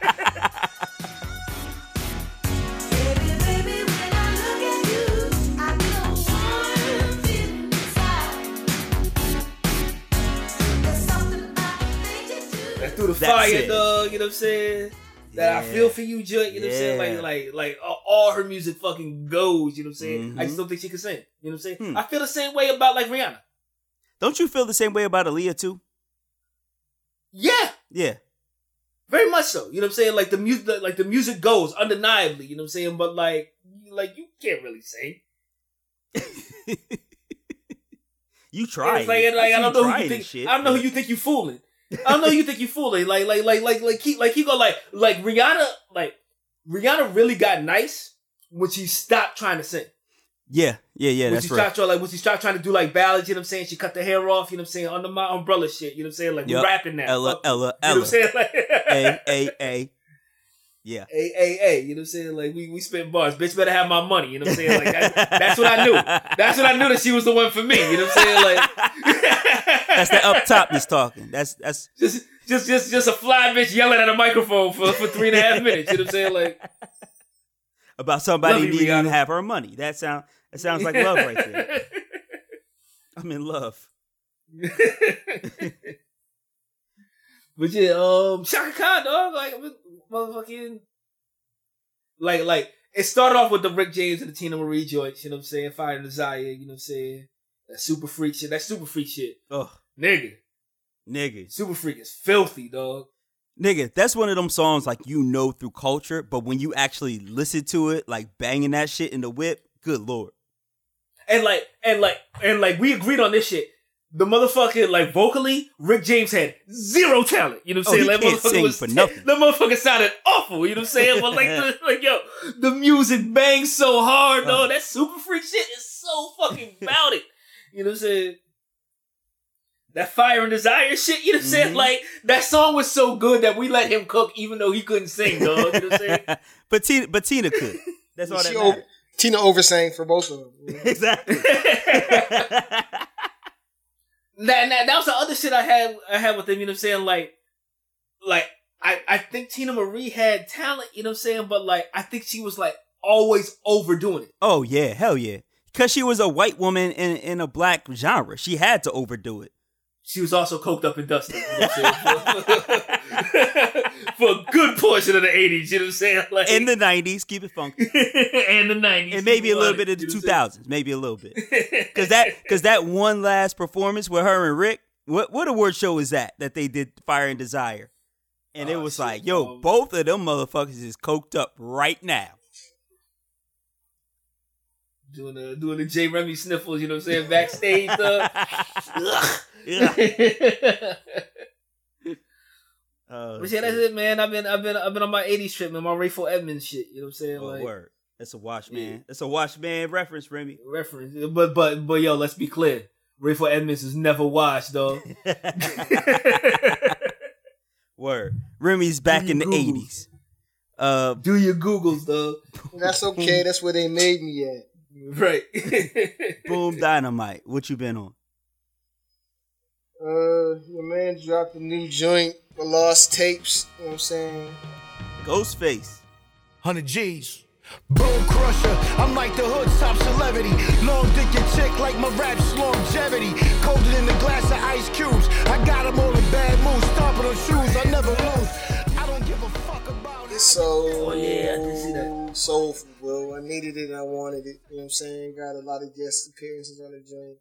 do. that through the That's fire, it. dog. You know what I'm saying? That I feel for you, Joy. You know what I'm saying? Like, like, like all her music fucking goes. You know what I'm saying? I Mhm. just don't think she can sing. You know what I'm saying? Hmm. I feel the same way about like Rihanna. Don't you feel the same way about Aaliyah too? Yeah, Yeah. Very much so. You know what I'm saying? Like the music, like the music goes undeniably. You know what I'm saying? But like, like you can't really sing. <laughs> you try. It's like, like I don't know who you think. Shit, I don't know who you think you fooling. I don't know you think you fooling. Like, like, like, like, like he, like he go like, like Rihanna, like Rihanna really got nice when she stopped trying to sing. Yeah, yeah, yeah. when That's she right. stopped trying, like when she stopped trying to do like ballads. You know what I'm saying? She cut the hair off. You know what I'm saying? Under my umbrella shit. You know what I'm saying? Like we're rapping now. Ella, Fuck. Ella, You know what Ella. I'm saying? <laughs> Like, A, A, A. Yeah. Hey, hey, hey, you know what I'm saying? Like, we, we spent bars. Bitch better have my money. You know what I'm saying? Like, that, that's what I knew. <laughs> That's what I knew that she was the one for me. You know what I'm saying? Like, That's the up top that's talking. That's that's just, just, just, just a fly bitch yelling at a microphone for, for three and a half minutes. You know what I'm saying? Like, about somebody needing to have her money. That sound that sounds like love right there. <laughs> I'm in love. <laughs> but yeah, um, Chaka Khan, dog, like, motherfucking, like, like, it started off with the Rick James and the Teena Marie joints. You know what I'm saying? Fire and Desire. You know what I'm saying? That super freak shit. That super freak shit, Oh, nigga. nigga. Super freak is filthy, dog. Nigga, that's one of them songs like you know through culture, but when you actually listen to it, like banging that shit in the whip, good lord. And like, and like, and like, we agreed on this shit. The motherfucker, like, vocally, Rick James had zero talent. You know what I'm Oh, saying? he That can't motherfucker sing was for nothing. The motherfucker sounded awful. You know what I'm saying? But like, <laughs> the, like, yo, the music bangs so hard, though. Oh. That super freak shit is so fucking <laughs> about it. You know what I'm saying? That fire and desire shit, you know what I'm saying? Mhm. Like, that song was so good that we let him cook even though he couldn't sing, dog. You know what I'm saying? <laughs> but Teena, but Teena could. That's all that She matters. over, Teena oversang for both of them. <laughs> exactly. <laughs> That, that that was the other shit I had I had with him, you know what I'm saying? Like like I, I think Teena Marie had talent, you know what I'm saying? But like I think she was like always overdoing it. oh yeah, hell yeah. Cause she was a white woman in in a black genre. She had to overdo it. She was also coked up and dusty, you know <laughs> For a good portion of the 80s, you know what I'm saying? Like In the nineties, keep it funky. <laughs> and the 90s. And maybe a little bit of the two thousands. Maybe a little bit. Cause that cause that one last performance with her and Rick, what what award show is that that they did Fire and Desire? And it Oh, was like, yo, Um, both of them motherfuckers is coked up right now. Doing the doing the J Remy sniffles, you know what I'm saying? Backstage uh, Yeah. <laughs> <laughs> But Oh, yeah, that's it, man. I've been, I've been, I've been on my '80s trip, man. My Rayful Edmonds shit. You know what I'm saying? Oh, like word. That's a wash Yeah. That's a wash man reference, Remy. reference, but, but, but, yo, let's be clear. Rayful Edmonds is never washed, though. <laughs> Word. Remy's back in the Google. eighties. Uh Do your Googles, though. That's okay. That's where they made me at. <laughs> Right. Boom Dynamite. What you been on? Uh, your man dropped a new joint for Lost Tapes. You know what I'm saying? Ghostface. 100 G's. Bone crusher, I'm like the hood top celebrity. Long dick and chick like my rap's longevity. Colder than the glass of ice cubes. I got 'em all in bad mood, stomping on shoes. I never lose. So Oh, yeah, I did see that. soulful, bro. I needed it. I wanted it. You know what I'm saying? Got a lot of guest appearances on the joint.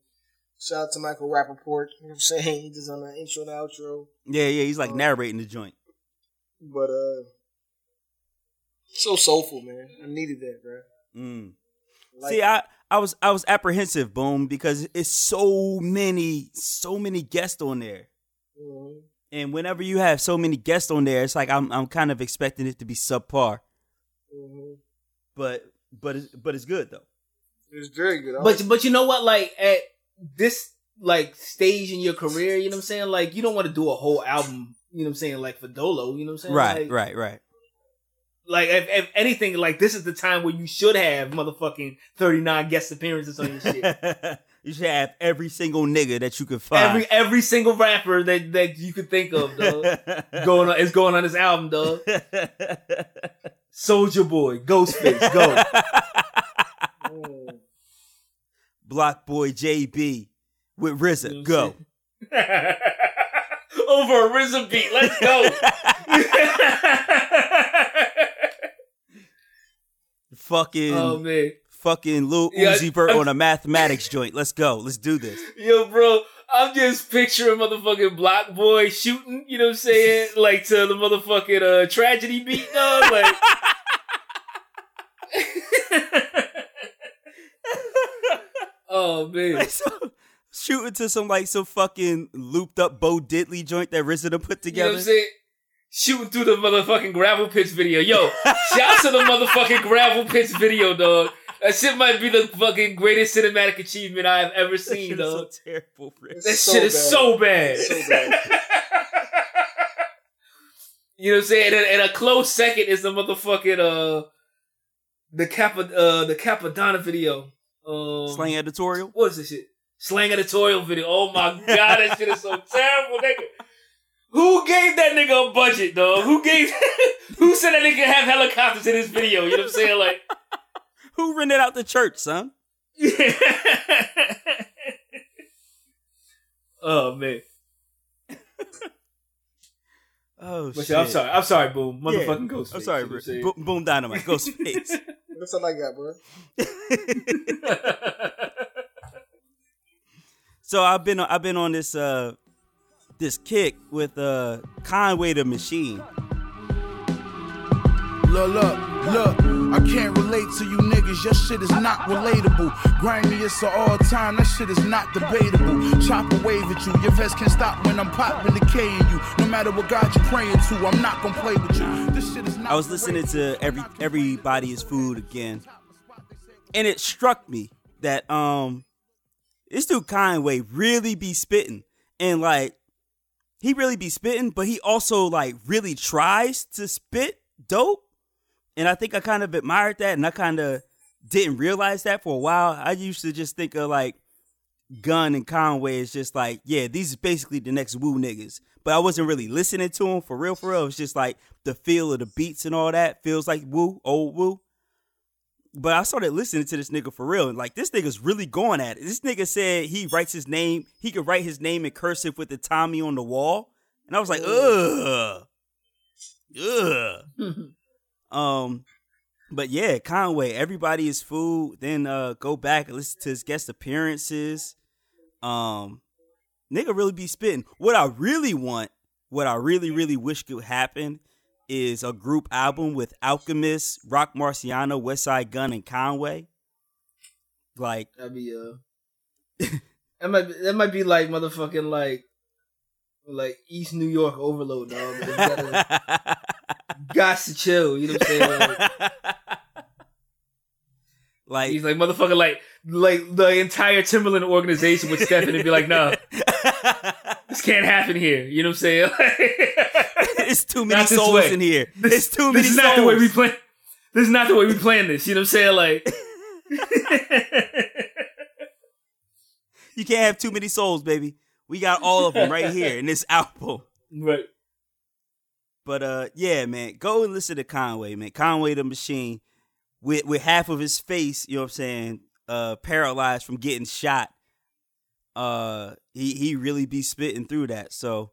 Shout out to Michael Rapaport. <laughs> You know what I'm saying? He just on the intro and outro. Yeah, yeah, he's like narrating the joint. But uh, so soulful, man. I needed that, bro. Mm. Like, See, I, I was I was apprehensive, boom, because it's so many, so many guests on there. mhm. And whenever you have so many guests on there, it's like I'm I'm kind of expecting it to be subpar. Mhm. But but it's but it's good though. It was very good. I but, but you know what? Like at this like stage in your career, you know what I'm saying? Like you don't want to do a whole album. You know what I'm saying? Like for Dolo, you know what I'm saying? Right, Like, right, right. Like if, if anything, like this is the time where you should have motherfucking 39 guest appearances on your shit. <laughs> you should have every single nigga that you could find. every every single rapper that that you could think of, dog. <laughs> going on is going on this album, dog. Soulja Boy, Ghostface, go. Mm. <laughs> BlocBoy JB with RZA. You know Go. what I'm saying? <laughs> Over a RZA beat, let's go. Fucking oh man, fucking Lil Yeah, Uzi Vert on a <laughs> mathematics joint. Let's go. Let's do this. yo, bro, I'm just picturing motherfucking BlocBoy shooting, you know what I'm saying? <laughs> Like to the motherfucking uh, tragedy beat, dog. Like. <laughs> oh man. Like, so, shooting to some like some fucking looped up Bo Diddley joint that RZA put You know what together. I'm saying? Shooting through the motherfucking gravel pits video. Yo, shout out to the motherfucking gravel pits video, dog. That shit might be the fucking greatest cinematic achievement I have ever that seen, shit is so terrible, Rick. That so shit is bad. so bad. So bad. <laughs> you know what I'm saying? And, and a close second is the motherfucking uh the Kappa uh the Cappadonna video. Um, Slang editorial. What is this shit? Slang editorial video. Oh my <laughs> god, that shit is so terrible, nigga. Who gave that nigga a budget, dog? Who gave? <laughs> who said that nigga could have helicopters in his video? You know what I'm saying? Like, Who rented out the church, son? <laughs> oh man. <laughs> Oh But shit. I'm sorry. I'm sorry, boom. Yeah. Motherfucking ghost. I'm sorry, Rick. Bo- Boom Dynamite. Ghostface. That's all I got, bro. <laughs> so I've been I've been on this uh this kick with uh Conway the Machine. Look, look, look. I can't relate to you niggas. Your shit is not relatable. Grimiest of all time. That shit is not debatable. Chop a wave at you. Your vest can't stop when I'm popping the K in you. No matter what God you're praying to, I'm not gonna play with you. This shit is not. I was listening to every everybody is food again, and it struck me that um this dude Conway really be spitting, and like he really be spitting, but he also like really tries to spit dope, and I think I kind of admired that, and I kind of didn't realize that for a while. I used to just think of like Gunn and Conway is just like, yeah, these is basically the next Wu niggas. But I wasn't really listening to them for real, for real. It's just like the feel of the beats and all that feels like Wu, old Wu. But I started listening to this nigga for real, and like this nigga's really going at it. This nigga said he writes his name, he could write his name in cursive with the Tommy on the wall, and I was like, ugh, ugh. <laughs> Um, but yeah, Conway, everybody is food. Then uh go back and listen to his guest appearances. Um, nigga really be spitting. What I really want, what I really really wish could happen, is a group album with Alchemist, Roc Marciano, Westside Gunn, and Conway. Like, That'd be uh. <laughs> that might be, that might be like motherfucking like like East New York overload, dog. But you gotta, <laughs> got to chill. You know what I'm saying? Like, <laughs> like, he's like motherfucking like like the entire Timberland organization would step in and be like, no, <laughs> this can't happen here. You know what I'm saying? <laughs> it's too many souls in here. This, it's too this many is souls. not the way we plan. This is not the way we plan this. You know what I'm saying? Like, You can't have too many souls, baby. We got all of them right here in this album. right. But uh, yeah, man, go and listen to Conway, man. Conway the Machine, with with half of his face, you know what I'm saying, uh, paralyzed from getting shot. Uh, he he really be spitting through that. So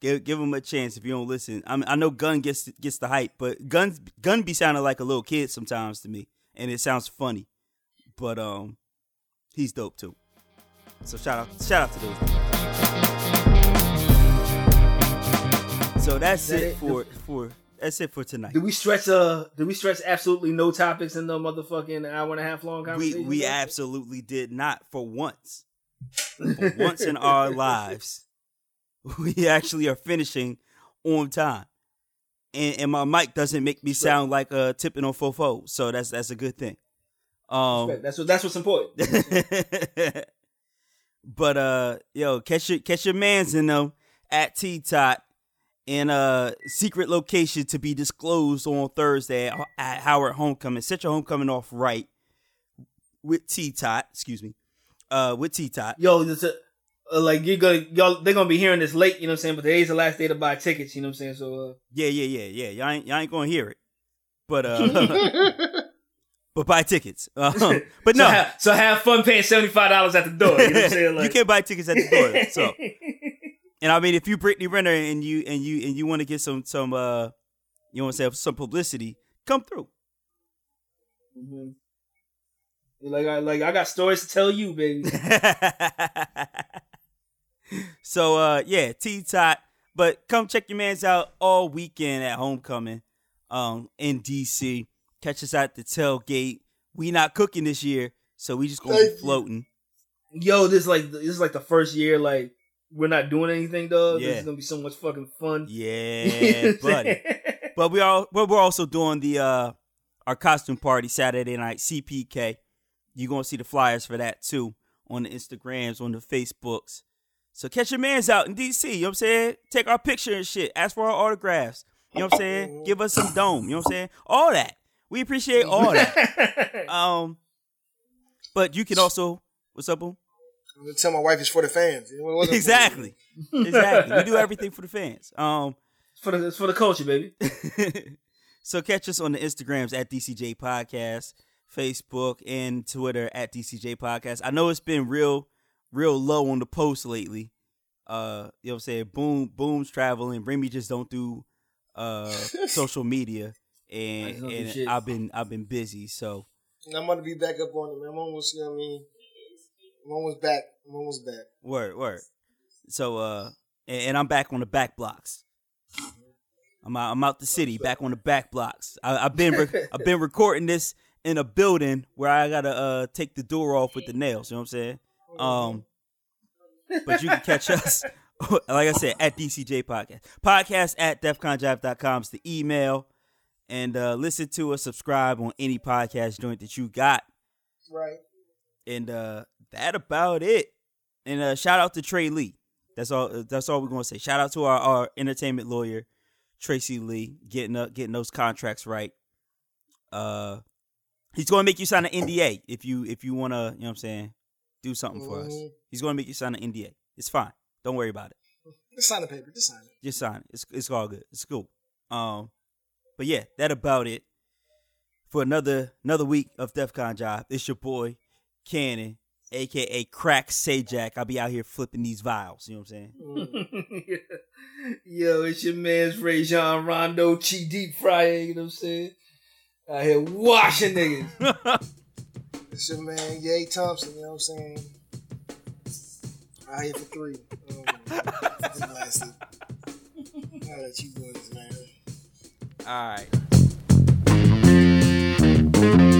give give him a chance if you don't listen. I mean, I know Gunn gets gets the hype, but Gunn Gunn be sounding like a little kid sometimes to me, and it sounds funny. But um, he's dope too. So shout out shout out to those. So that's That it it? for for that's it for tonight. Did we stretch uh did we stretch absolutely no topics in the motherfucking hour and a half long We conversation? we absolutely did not for once. <laughs> For once in our lives, we actually are finishing on time. And, and my mic doesn't make me sound like a uh tipping on fofo, so that's that's a good thing. Um That's what that's what's important. <laughs> but uh yo, catch your catch your mans in them at T Tot in a secret location to be disclosed on Thursday at, at Howard Homecoming. Set your homecoming off right with T Tot, excuse me. Uh with T Tot. Yo, this uh, uh, like you're gonna y'all they're gonna be hearing this late, you know what I'm saying? But today's the last day to buy tickets, you know what I'm saying? So uh Yeah, yeah, yeah, yeah. Y'all ain't y'all ain't gonna hear it. But uh <laughs> but buy tickets. <laughs> Um, but so, no, have, so have fun paying seventy five dollars at the door. You know what I'm <laughs> saying? Like, you can't buy tickets at the door. So And I mean, if you Brittany Renner and you and you and you want to get some some uh, you want to say some publicity, come through. Mhm. Like I like I got stories to tell you, baby. <laughs> So uh yeah, T Tot. But come check your mans out all weekend at homecoming um in DC. Catch us at the tailgate. We not cooking this year, so we just gonna be floating. Yo, this like this is like the first year like we're not doing anything, dog. This is gonna be so much fucking fun. <laughs> Yeah, buddy. But we all but we're also doing the uh our costume party Saturday night CPK. You're gonna see the flyers for that too on the Instagrams, on the Facebooks. So catch your mans out in DC, you know what I'm saying? Take our picture and shit. Ask for our autographs. You know what I'm saying? Give us some dome. You know what I'm saying? All that. We appreciate all that. <laughs> Um but you can also what's up, boom? I'm gonna tell my wife it's for the fans. It wasn't for me. Exactly. exactly. We do everything for the fans. Um It's for the it's for the culture, baby. <laughs> so catch us on the Instagrams at DCJ Podcast, Facebook and Twitter at DCJ Podcast. I know it's been real, real low on the post lately. Uh, you know what I'm saying? Boom, boom's traveling. Bring me just don't do uh <laughs> social media, and just don't do and. I've been I've been busy. So And I'm gonna be back up on it, man. I'm almost, you know what I mean? I'm almost back. One was back. word word. So uh, and, and I'm back on the back blocks. I'm out, I'm out the city, back on the back blocks. I, I've been re- <laughs> I've been recording this in a building where I gotta uh take the door off with the nails. You know what I'm saying? Um, but you can catch us, <laughs> like I said, at DCJ Podcast. Podcast at defconjive.com is the email. And uh, listen to us, subscribe on any podcast joint that you got. Right. And uh, that about it. And uh, shout out to Trey Lee. That's all. That's all we're gonna say. Shout out to our, our entertainment lawyer, Tracy Lee, getting up, getting those contracts right. Uh, he's gonna make you sign an NDA if you if you wanna, you know what I'm saying, do something for us. Mhm. He's gonna make you sign an NDA. It's fine. Don't worry about it. Just sign the paper. Just sign it. Just sign it. It's it's all good. It's cool. Um, but yeah, that about it for another another week of DefCon Jive. It's your boy Cannon, aka Crack Sajak. I'll be out here flipping these vials. You know what I'm saying? <laughs> Yo, it's your man's Rajon Rondo, Chi Deep Fryer, you know what I'm saying? Out here washing niggas. <laughs> It's your man, Ye Thompson, you know what I'm saying? Out here for three. Um, fucking lasted. I'll let you boys, man. All right.